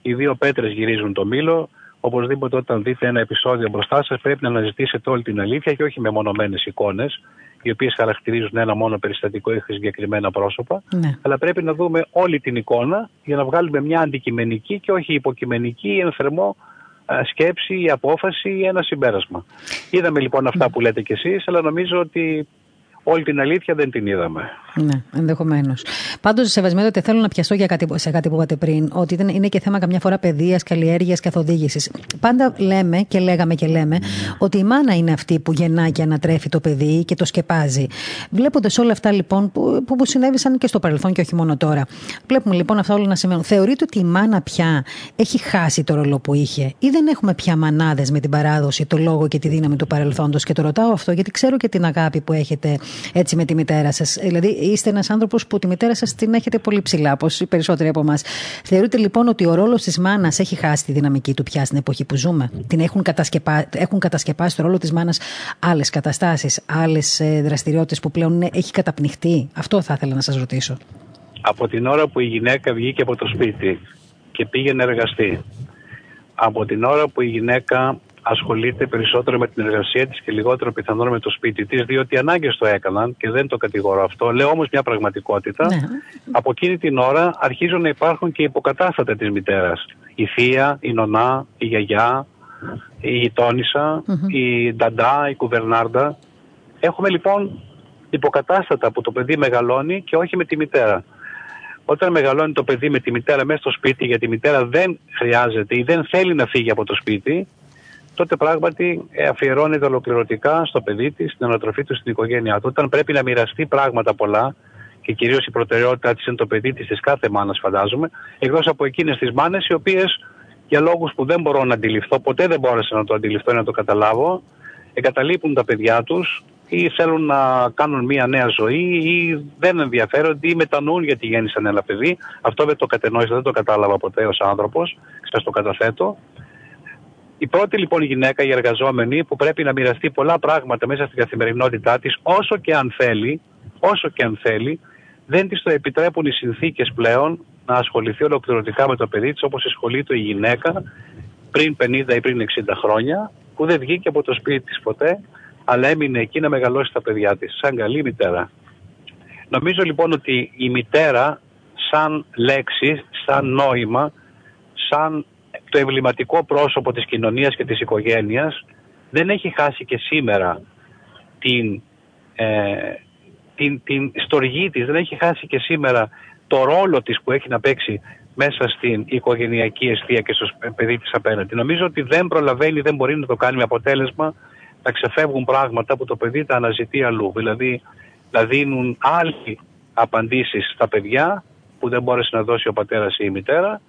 οι δύο πέτρες γυρίζουν το μήλο, οπωσδήποτε όταν δείτε ένα επεισόδιο μπροστά σας πρέπει να αναζητήσετε όλη την αλήθεια και όχι με μονομένες εικόνες οι οποίες χαρακτηρίζουν ένα μόνο περιστατικό ή συγκεκριμένα πρόσωπα ναι. αλλά πρέπει να δούμε όλη την εικόνα για να βγάλουμε μια αντικειμενική και όχι υποκειμενική ή ενθερμό σκέψη ή απόφαση ή ένα συμπέρασμα. Είδαμε λοιπόν αυτά που λέτε κι εσείς αλλά νομίζω ότι όλη την αλήθεια δεν την είδαμε. Ναι, ενδεχομένως. Πάντως, ότι θέλω να πιαστώ για κάτι, σε κάτι που είπατε πριν, ότι είναι και θέμα καμιά φορά παιδείας, καλλιέργεια, καθοδήγηση. Πάντα λέμε και λέγαμε και λέμε ότι η μάνα είναι αυτή που γεννά και ανατρέφει το παιδί και το σκεπάζει. Βλέποντας όλα αυτά λοιπόν που, που, συνέβησαν και στο παρελθόν και όχι μόνο τώρα. Βλέπουμε λοιπόν αυτά όλα να σημαίνουν. Θεωρείτε ότι η μάνα πια έχει χάσει το ρόλο που είχε, ή δεν έχουμε πια μανάδες με την παράδοση, το λόγο και τη δύναμη του παρελθόντος; Και το ρωτάω αυτό γιατί ξέρω και την αγάπη που έχετε έτσι με τη μητέρα σας. Δηλαδή, είστε ένας άνθρωπος που τη μητέρα σας την έχετε πολύ ψηλά, όπως οι περισσότεροι από εμάς. Θεωρείτε λοιπόν ότι ο ρόλος της μάνας έχει χάσει τη δυναμική του πια στην εποχή που ζούμε; Την έχουν, κατασκεπά... έχουν κατασκεπάσει το ρόλο της μάνας άλλες καταστάσεις, άλλες δραστηριότητες που πλέον έχει καταπνιχτεί; Αυτό θα ήθελα να σας ρωτήσω. Από την ώρα που η γυναίκα βγήκε από το σπίτι και πήγε να εργαστεί, από την ώρα που η γυναίκα ασχολείται περισσότερο με την εργασία της και λιγότερο πιθανόν με το σπίτι της, διότι οι ανάγκες το έκαναν και δεν το κατηγορώ αυτό. Λέω όμως μια πραγματικότητα. Ναι. Από εκείνη την ώρα αρχίζουν να υπάρχουν και υποκατάστατα της μητέρας. Η θεία, η νονά, η γιαγιά, η γειτόνισσα, η νταντά, η κουβερνάρντα. Έχουμε λοιπόν υποκατάστατα που το παιδί μεγαλώνει και όχι με τη μητέρα. Όταν μεγαλώνει το παιδί με τη μητέρα μέσα στο σπίτι, γιατί η μητέρα δεν χρειάζεται ή δεν θέλει να φύγει από το σπίτι, τότε πράγματι ε, αφιερώνεται ολοκληρωτικά στο παιδί της, στην ανατροφή του, στην οικογένειά του. Όταν πρέπει να μοιραστεί πράγματα πολλά και κυρίως η προτεραιότητά της είναι το παιδί της, της κάθε μάνας, φαντάζομαι, εκτός από εκείνες τις μάνες οι οποίες για λόγους που δεν μπορώ να αντιληφθώ, ποτέ δεν μπόρεσα να το αντιληφθώ ή να το καταλάβω, εγκαταλείπουν τα παιδιά τους ή θέλουν να κάνουν μια νέα ζωή ή δεν ενδιαφέρονται ή μετανοούν γιατί γέννησαν ένα παιδί. Αυτό δεν το κατενόησα, δεν το κατάλαβα ποτέ ως άνθρωπος, σας το καταθέτω. Η πρώτη λοιπόν γυναίκα, η εργαζόμενη, που πρέπει να μοιραστεί πολλά πράγματα μέσα στην καθημερινότητά της, όσο και αν θέλει, όσο και αν θέλει, δεν της το επιτρέπουν οι συνθήκες πλέον να ασχοληθεί ολοκληρωτικά με το παιδί της όπως ασχολείται η γυναίκα πριν 50 ή πριν 60 χρόνια, που δεν βγήκε από το σπίτι της ποτέ, αλλά έμεινε εκεί να μεγαλώσει τα παιδιά της, σαν καλή μητέρα. Νομίζω λοιπόν ότι η μητέρα, σαν λέξη, σαν νόημα, σαν το εμβληματικό πρόσωπο της κοινωνίας και της οικογένειας δεν έχει χάσει και σήμερα την, ε, την, την στοργή της, δεν έχει χάσει και σήμερα το ρόλο της που έχει να παίξει μέσα στην οικογενειακή αιστεία και στο παιδί της απέναντι. Νομίζω ότι δεν προλαβαίνει, δεν μπορεί να το κάνει με αποτέλεσμα να ξεφεύγουν πράγματα που το παιδί τα αναζητεί αλλού. Δηλαδή να δίνουν άλλοι απαντήσεις στα παιδιά που δεν μπόρεσε να δώσει ο πατέρας ή η μητέρα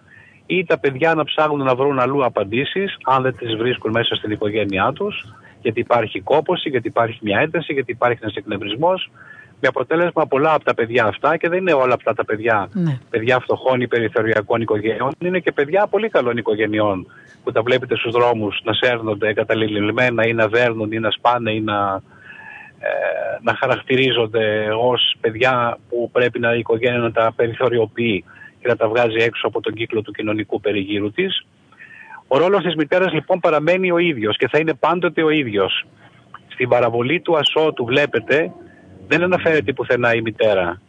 ή τα παιδιά να ψάχνουν να βρουν αλλού απαντήσεις αν δεν τις βρίσκουν μέσα στην οικογένειά τους γιατί υπάρχει κόπωση, γιατί υπάρχει μια ένταση, γιατί υπάρχει ένας εκνευρισμός με αποτέλεσμα πολλά από τα παιδιά αυτά και δεν είναι όλα αυτά τα παιδιά ναι. παιδιά φτωχών ή περιθωριακών οικογενειών είναι και παιδιά πολύ καλών οικογενειών που τα βλέπετε στους δρόμους να σέρνονται εγκαταλειμμένα ή να δέρνουν ή να σπάνε ή να, ε, να χαρακτηρίζονται ως παιδιά που πρέπει να η οικογένεια να τα περιθωριοποιεί και να τα βγάζει έξω από τον κύκλο του κοινωνικού περιγύρου της. Ο ρόλος της μητέρας λοιπόν παραμένει ο ίδιος και θα είναι πάντοτε ο ίδιος. Στην παραβολή του ασώτου βλέπετε δεν αναφέρεται πουθενά η μητέρα.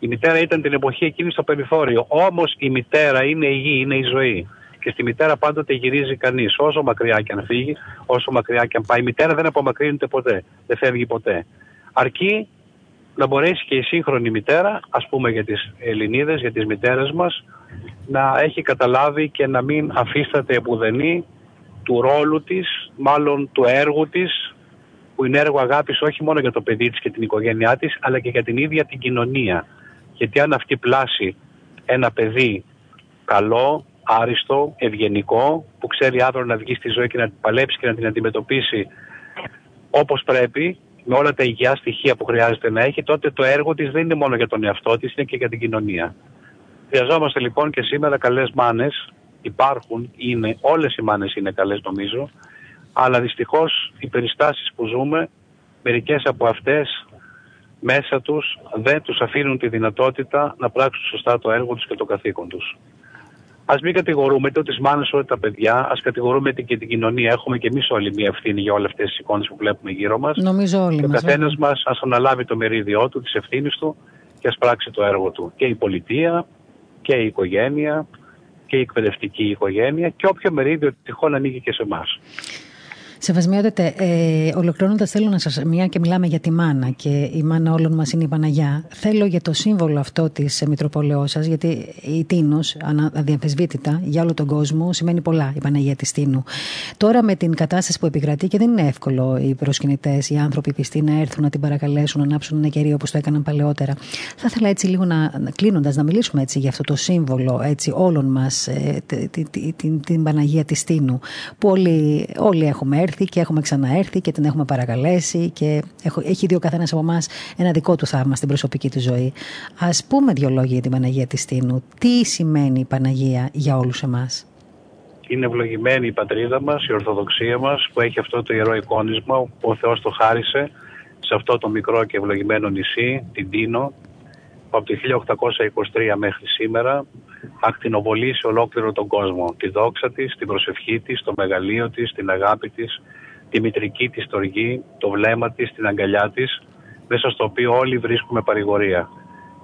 Η μητέρα ήταν την εποχή εκείνη στο περιθώριο. Όμως η μητέρα είναι η γη, είναι η ζωή. Και στη μητέρα πάντοτε γυρίζει κανείς, όσο μακριά και αν φύγει, όσο μακριά και αν πάει. Η μητέρα δεν απομακρύνεται ποτέ, δεν φεύγει ποτέ. Αρκεί να μπορέσει και η σύγχρονη μητέρα, ας πούμε για τις Ελληνίδες, για τις μητέρες μας, να έχει καταλάβει και να μην αφίσταται επουδενή του ρόλου της, μάλλον του έργου της, που είναι έργο αγάπης όχι μόνο για το παιδί της και την οικογένειά της, αλλά και για την ίδια την κοινωνία. Γιατί αν αυτή πλάσει ένα παιδί καλό, άριστο, ευγενικό, που ξέρει αύριο να βγει στη ζωή και να την παλέψει και να την αντιμετωπίσει όπως πρέπει, με όλα τα υγεία στοιχεία που χρειάζεται να έχει, τότε το έργο της δεν είναι μόνο για τον εαυτό της, είναι και για την κοινωνία. Χρειαζόμαστε λοιπόν και σήμερα καλές μάνες, υπάρχουν, είναι, όλες οι μάνες είναι καλές νομίζω, αλλά δυστυχώς οι περιστάσεις που ζούμε, μερικές από αυτές μέσα τους δεν τους αφήνουν τη δυνατότητα να πράξουν σωστά το έργο τους και το καθήκον τους. Α μην κατηγορούμε ούτε τις μάνες ούτε τα παιδιά, ας κατηγορούμε και την κοινωνία. Έχουμε και εμείς όλοι μια ευθύνη για όλες αυτές τις εικόνες που βλέπουμε γύρω μας. Νομίζω όλοι. Ο καθένας μας ας αναλάβει το μερίδιό του, της ευθύνης του και ας πράξει το έργο του. Και η πολιτεία και η οικογένεια και η εκπαιδευτική οικογένεια και όποιο μερίδιο τυχόν ανοίγει και σε εμάς. Σεβασμιότατε, ε, ολοκληρώνοντας, θέλω να σας. Μια και μιλάμε για τη μάνα και η μάνα όλων μας είναι η Παναγιά. Θέλω για το σύμβολο αυτό της Μητροπολαιό σας, γιατί η Τίνος, αδιαμφισβήτητα για όλο τον κόσμο, σημαίνει πολλά η Παναγία της Τίνου. Τώρα με την κατάσταση που επικρατεί και δεν είναι εύκολο οι προσκυνητές, οι άνθρωποι πιστοί να έρθουν να την παρακαλέσουν, να ανάψουν ένα κερίο όπως το έκαναν παλαιότερα. Θα ήθελα έτσι λίγο να, κλείνοντας να μιλήσουμε έτσι για αυτό το σύμβολο έτσι, όλων μας, ε, την, την Παναγία της Τίνου, που όλοι, όλοι έχουμε έρθει έρθει και έχουμε ξαναέρθει και την έχουμε παρακαλέσει και έχει δει ο καθένας από εμάς ένα δικό του θαύμα στην προσωπική του ζωή. Α πούμε δύο λόγια για την Παναγία της Τίνου. Τι σημαίνει η Παναγία για όλους εμάς; Είναι ευλογημένη η πατρίδα μας, η Ορθοδοξία μας, που έχει αυτό το ιερό εικόνισμα που ο Θεός το χάρισε σε αυτό το μικρό και ευλογημένο νησί, την Τίνο, που από το 1823 μέχρι σήμερα ακτινοβολεί σε ολόκληρο τον κόσμο. Τη δόξα της, την προσευχή της, το μεγαλείο της, την αγάπη της, τη μητρική της τοργή, το βλέμμα της, την αγκαλιά της, μέσα στο οποίο όλοι βρίσκουμε παρηγορία.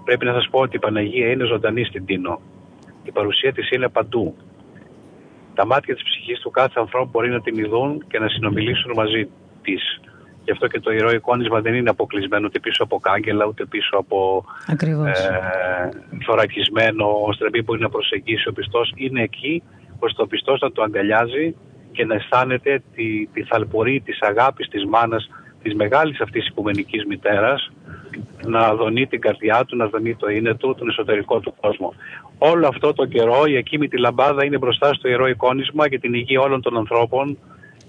Πρέπει να σας πω ότι η Παναγία είναι ζωντανή στην Τίνο. Η παρουσία της είναι παντού. Τα μάτια της ψυχής του κάθε ανθρώπου μπορεί να την ειδούν και να συνομιλήσουν μαζί της. Γι' αυτό και το ιερό εικόνισμα δεν είναι αποκλεισμένο ούτε πίσω από κάγκελα, ούτε πίσω από ε, θωρακισμένο στρεμπή που είναι να προσεγγίσει ο πιστός. Είναι εκεί ώστε ο πιστός να το αγκαλιάζει και να αισθάνεται τη, τη θαλπορή της αγάπης της μάνας της μεγάλης αυτής οικουμενικής μητέρας να δονεί την καρδιά του, να δονεί το είναι του, τον εσωτερικό του κόσμο. Όλο αυτό το καιρό η εκείμητη λαμπάδα είναι μπροστά στο ιερό εικόνισμα και την υγεία όλων των ανθρώπων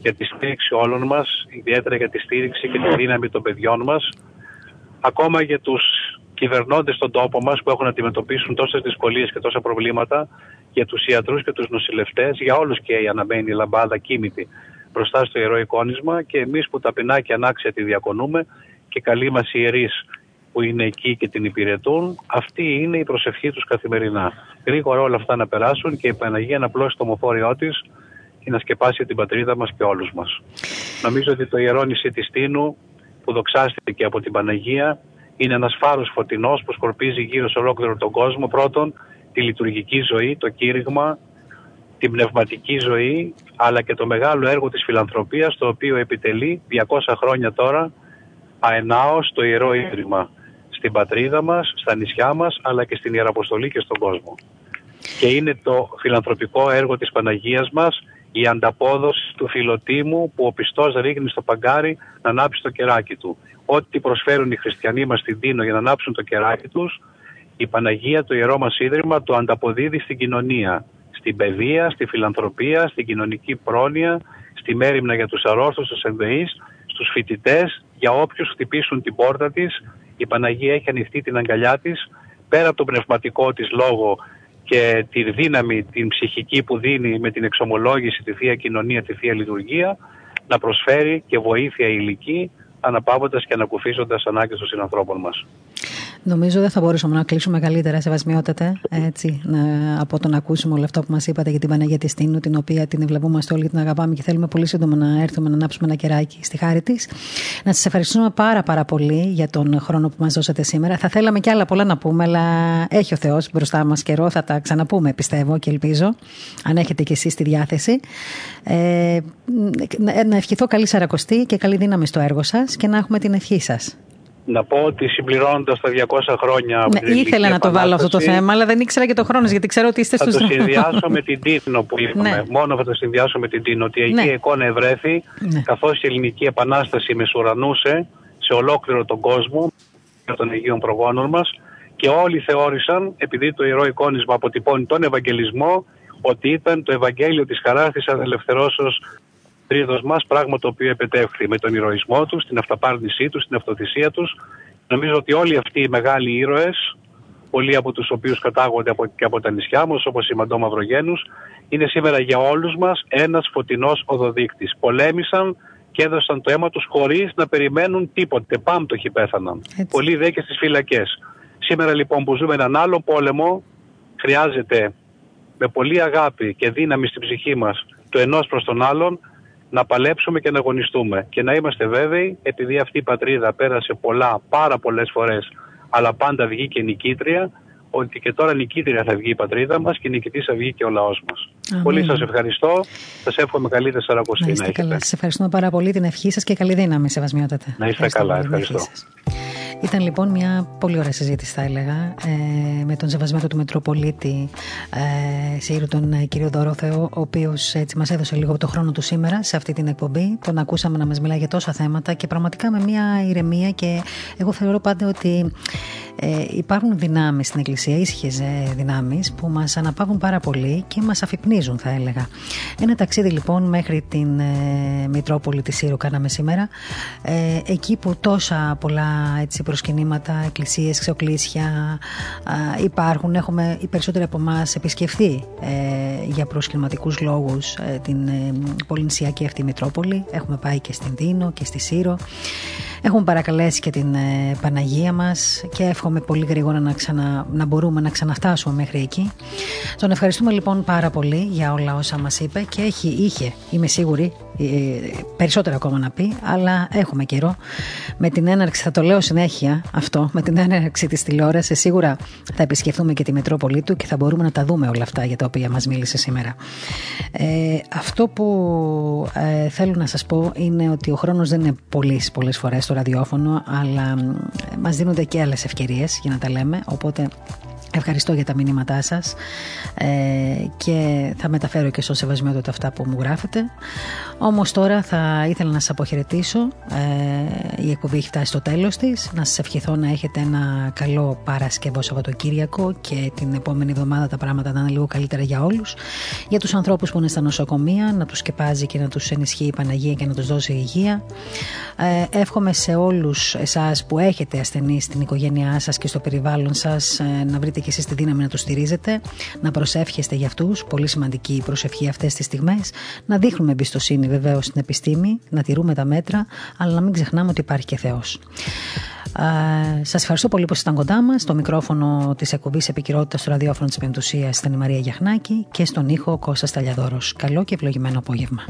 για τη στήριξη όλων μας, ιδιαίτερα για τη στήριξη και τη δύναμη των παιδιών μας, ακόμα για τους κυβερνώντες στον τόπο μας που έχουν να αντιμετωπίσουν τόσες δυσκολίες και τόσα προβλήματα, για τους ιατρούς και τους νοσηλευτές, για όλους και η αναμένη λαμπάδα κίνητη μπροστά στο ιερό εικόνισμα και εμείς που ταπεινά και ανάξια τη διακονούμε και καλοί μας ιερείς που είναι εκεί και την υπηρετούν, αυτή είναι η προσευχή τους καθημερινά. Γρήγορα όλα αυτά να περάσουν και η Παναγία να πλώσει το μοφόριό της και να σκεπάσει την πατρίδα μας και όλους μας. Νομίζω ότι το ιερό νησί της Τίνου που δοξάστηκε από την Παναγία είναι ένας φάρος φωτεινός που σκορπίζει γύρω σε ολόκληρο τον κόσμο πρώτον τη λειτουργική ζωή, το κήρυγμα, την πνευματική ζωή αλλά και το μεγάλο έργο της φιλανθρωπίας το οποίο επιτελεί 200 χρόνια τώρα αενάως το Ιερό Ίδρυμα στην πατρίδα μας, στα νησιά μας αλλά και στην Ιεραποστολή και στον κόσμο. Και είναι το φιλανθρωπικό έργο της Παναγίας μας η ανταπόδοση του φιλοτίμου που ο πιστός ρίχνει στο παγκάρι να ανάψει το κεράκι του. Ό,τι προσφέρουν οι χριστιανοί μας στην Τίνο για να ανάψουν το κεράκι τους, η Παναγία, το Ιερό μας Ίδρυμα, το ανταποδίδει στην κοινωνία. Στην παιδεία, στη φιλανθρωπία, στην κοινωνική πρόνοια, στη μέρημνα για τους αρρώστους, τους ενδεείς, στους φοιτητές, για όποιους χτυπήσουν την πόρτα της. Η Παναγία έχει ανοιχτεί την αγκαλιά της, πέρα από τον πνευματικό της λόγο και τη δύναμη την ψυχική που δίνει με την εξομολόγηση, τη Θεία Κοινωνία, τη Θεία Λειτουργία να προσφέρει και βοήθεια υλική αναπαύοντας και ανακουφίζοντας ανάγκες των συνανθρώπων μας. Νομίζω δεν θα μπορούσαμε να κλείσουμε καλύτερα, σεβασμιότατε, έτσι, να, από το να ακούσουμε όλο αυτό που μας είπατε για την Παναγία της Τίνου, την οποία την ευλαβούμαστε όλοι και την αγαπάμε και θέλουμε πολύ σύντομα να έρθουμε να ανάψουμε ένα κεράκι στη χάρη της. Να σας ευχαριστούμε πάρα πάρα πολύ για τον χρόνο που μας δώσατε σήμερα. Θα θέλαμε κι άλλα πολλά να πούμε, αλλά έχει ο Θεός μπροστά μας καιρό. Θα τα ξαναπούμε, πιστεύω και ελπίζω, αν έχετε κι εσείς τη διάθεση. Ε, να ευχηθώ καλή σαρακοστή και καλή δύναμη στο έργο σας και να έχουμε την ευχή σας. να πω ότι συμπληρώνοντας τα 200 χρόνια. Από ναι, ήθελα να το βάλω αυτό το θέμα, αλλά δεν ήξερα και το χρόνος, γιατί ξέρω ότι είστε στου Θα το συνδυάσω με την Τίνο που είπαμε. Ναι. Μόνο θα το συνδυάσω με την Τίνο. Ότι η ναι. εικόνα ευρέθη, ναι. καθώς η ελληνική επανάσταση μεσουρανούσε σε ολόκληρο τον κόσμο των Αγίων Προγόνων μας και όλοι θεώρησαν, επειδή το ιερό εικόνισμα αποτυπώνει τον Ευαγγελισμό, ότι ήταν το Ευαγγέλιο της χαράς της απελευθερώσεως τρίδος μας, πράγμα το οποίο επετεύχθη με τον ηρωισμό τους, την αυταπάρνησή τους, την αυτοθυσία τους. Νομίζω ότι όλοι αυτοί οι μεγάλοι ήρωες, πολλοί από τους οποίους κατάγονται από, και από τα νησιά μας, όπως η Μαντώ Μαυρογένους, είναι σήμερα για όλους μας ένας φωτεινός οδοδείκτης. Πολέμησαν και έδωσαν το αίμα τους χωρίς να περιμένουν τίποτε. Πάμπτωχοι πέθαναν. Έτσι. Πολλοί δε και στις φυλακές. Σήμερα λοιπόν που ζούμε έναν άλλο πόλεμο, χρειάζεται με πολύ αγάπη και δύναμη στην ψυχή μας το ενός προς τον άλλον να παλέψουμε και να αγωνιστούμε. Και να είμαστε βέβαιοι, επειδή αυτή η πατρίδα πέρασε πολλά, πάρα πολλές φορές, αλλά πάντα βγήκε νικήτρια, ότι και τώρα νικήτρια θα βγει η πατρίδα μας και νικητής θα βγει και ο λαός μας. Πολύ σας ευχαριστώ. Σας εύχομαι καλή Τεσσαρακοστή να είστε. Καλά. Σας ευχαριστούμε πάρα πολύ την ευχή σας και καλή δύναμη, Σεβασμιότατε. Να είστε καλά. Ευχαριστώ. Ήταν λοιπόν μια πολύ ωραία συζήτηση, θα έλεγα, ε, με τον σεβασμένο του Μετροπολίτη ε, Σύρου, τον ε, κύριο Δωρόθεο, ο οποίος έτσι μας έδωσε λίγο από το χρόνο του σήμερα σε αυτή την εκπομπή. Τον ακούσαμε να μας μιλάει για τόσα θέματα και πραγματικά με μια ηρεμία. Και εγώ θεωρώ πάντα ότι ε, υπάρχουν δυνάμεις στην Εκκλησία, ήσυχες ε, δυνάμεις, που μας αναπαύουν πάρα πολύ και μας αφυπνίζουν, θα έλεγα. Ένα ταξίδι λοιπόν μέχρι την ε, Μητρόπολη της Σύρου κάναμε σήμερα. Ε, εκεί που τόσα πολλά έτσι, προσκυνήματα, εκκλησίες, ξεοκλήσια υπάρχουν. Έχουμε οι περισσότεροι από εμάς επισκεφθεί ε, για προσκληματικού λόγους ε, την ε, πολυνησιακή αυτή Μητρόπολη. Έχουμε πάει και στην Τίνο και στη Σύρο. Έχουμε παρακαλέσει και την ε, Παναγία μας και εύχομαι πολύ γρήγορα να, ξανα, να μπορούμε να ξαναφτάσουμε μέχρι εκεί. Τον ευχαριστούμε λοιπόν πάρα πολύ για όλα όσα μας είπε και έχει, είχε, είμαι σίγουρη, ε, περισσότερα ακόμα να πει, αλλά έχουμε καιρό. Με την έναρξη, θα το λέω συνέχεια αυτό, με την έναρξη της τηλεόρασης σίγουρα θα επισκεφθούμε και τη Μετρόπολη του και θα μπορούμε να τα δούμε όλα αυτά για τα οποία μας μίλησε σήμερα. Ε, αυτό που ε, θέλω να σας πω είναι ότι ο χρόνος δεν είναι πολύ πολλές φορές στο ραδιόφωνο, αλλά μας δίνονται και άλλες ευκαιρίες για να τα λέμε, οπότε Ευχαριστώ για τα μηνύματά σας ε, και θα μεταφέρω και στο σεβασμό του αυτά που μου γράφετε. Όμως τώρα θα ήθελα να σας αποχαιρετήσω. Ε, η εκπομπή έχει φτάσει στο τέλος της. Να σας ευχηθώ να έχετε ένα καλό Παρασκευό Σαββατοκύριακο και την επόμενη εβδομάδα τα πράγματα να είναι λίγο καλύτερα για όλους. Για τους ανθρώπους που είναι στα νοσοκομεία, να τους σκεπάζει και να τους ενισχύει η Παναγία και να τους δώσει υγεία. Ε, εύχομαι σε όλους εσάς που έχετε ασθενείς στην οικογένειά σας και στο περιβάλλον σας ε, να βρείτε και εσείς τη δύναμη να του στηρίζετε, να προσεύχεστε για αυτούς. Πολύ σημαντική η προσευχή αυτές τις στιγμές. Να δείχνουμε εμπιστοσύνη βεβαίως στην επιστήμη, να τηρούμε τα μέτρα, αλλά να μην ξεχνάμε ότι υπάρχει και Θεός. Σας ευχαριστώ πολύ που ήσασταν κοντά μας. Στο μικρόφωνο της εκπομπής Επικυρότητα του ραδιόφωνο της Πεντουσία ήταν η Μαρία Γιαχνάκη και στον ήχο Κώστας Ταλιαδόρο. Καλό και ευλογημένο απόγευμα.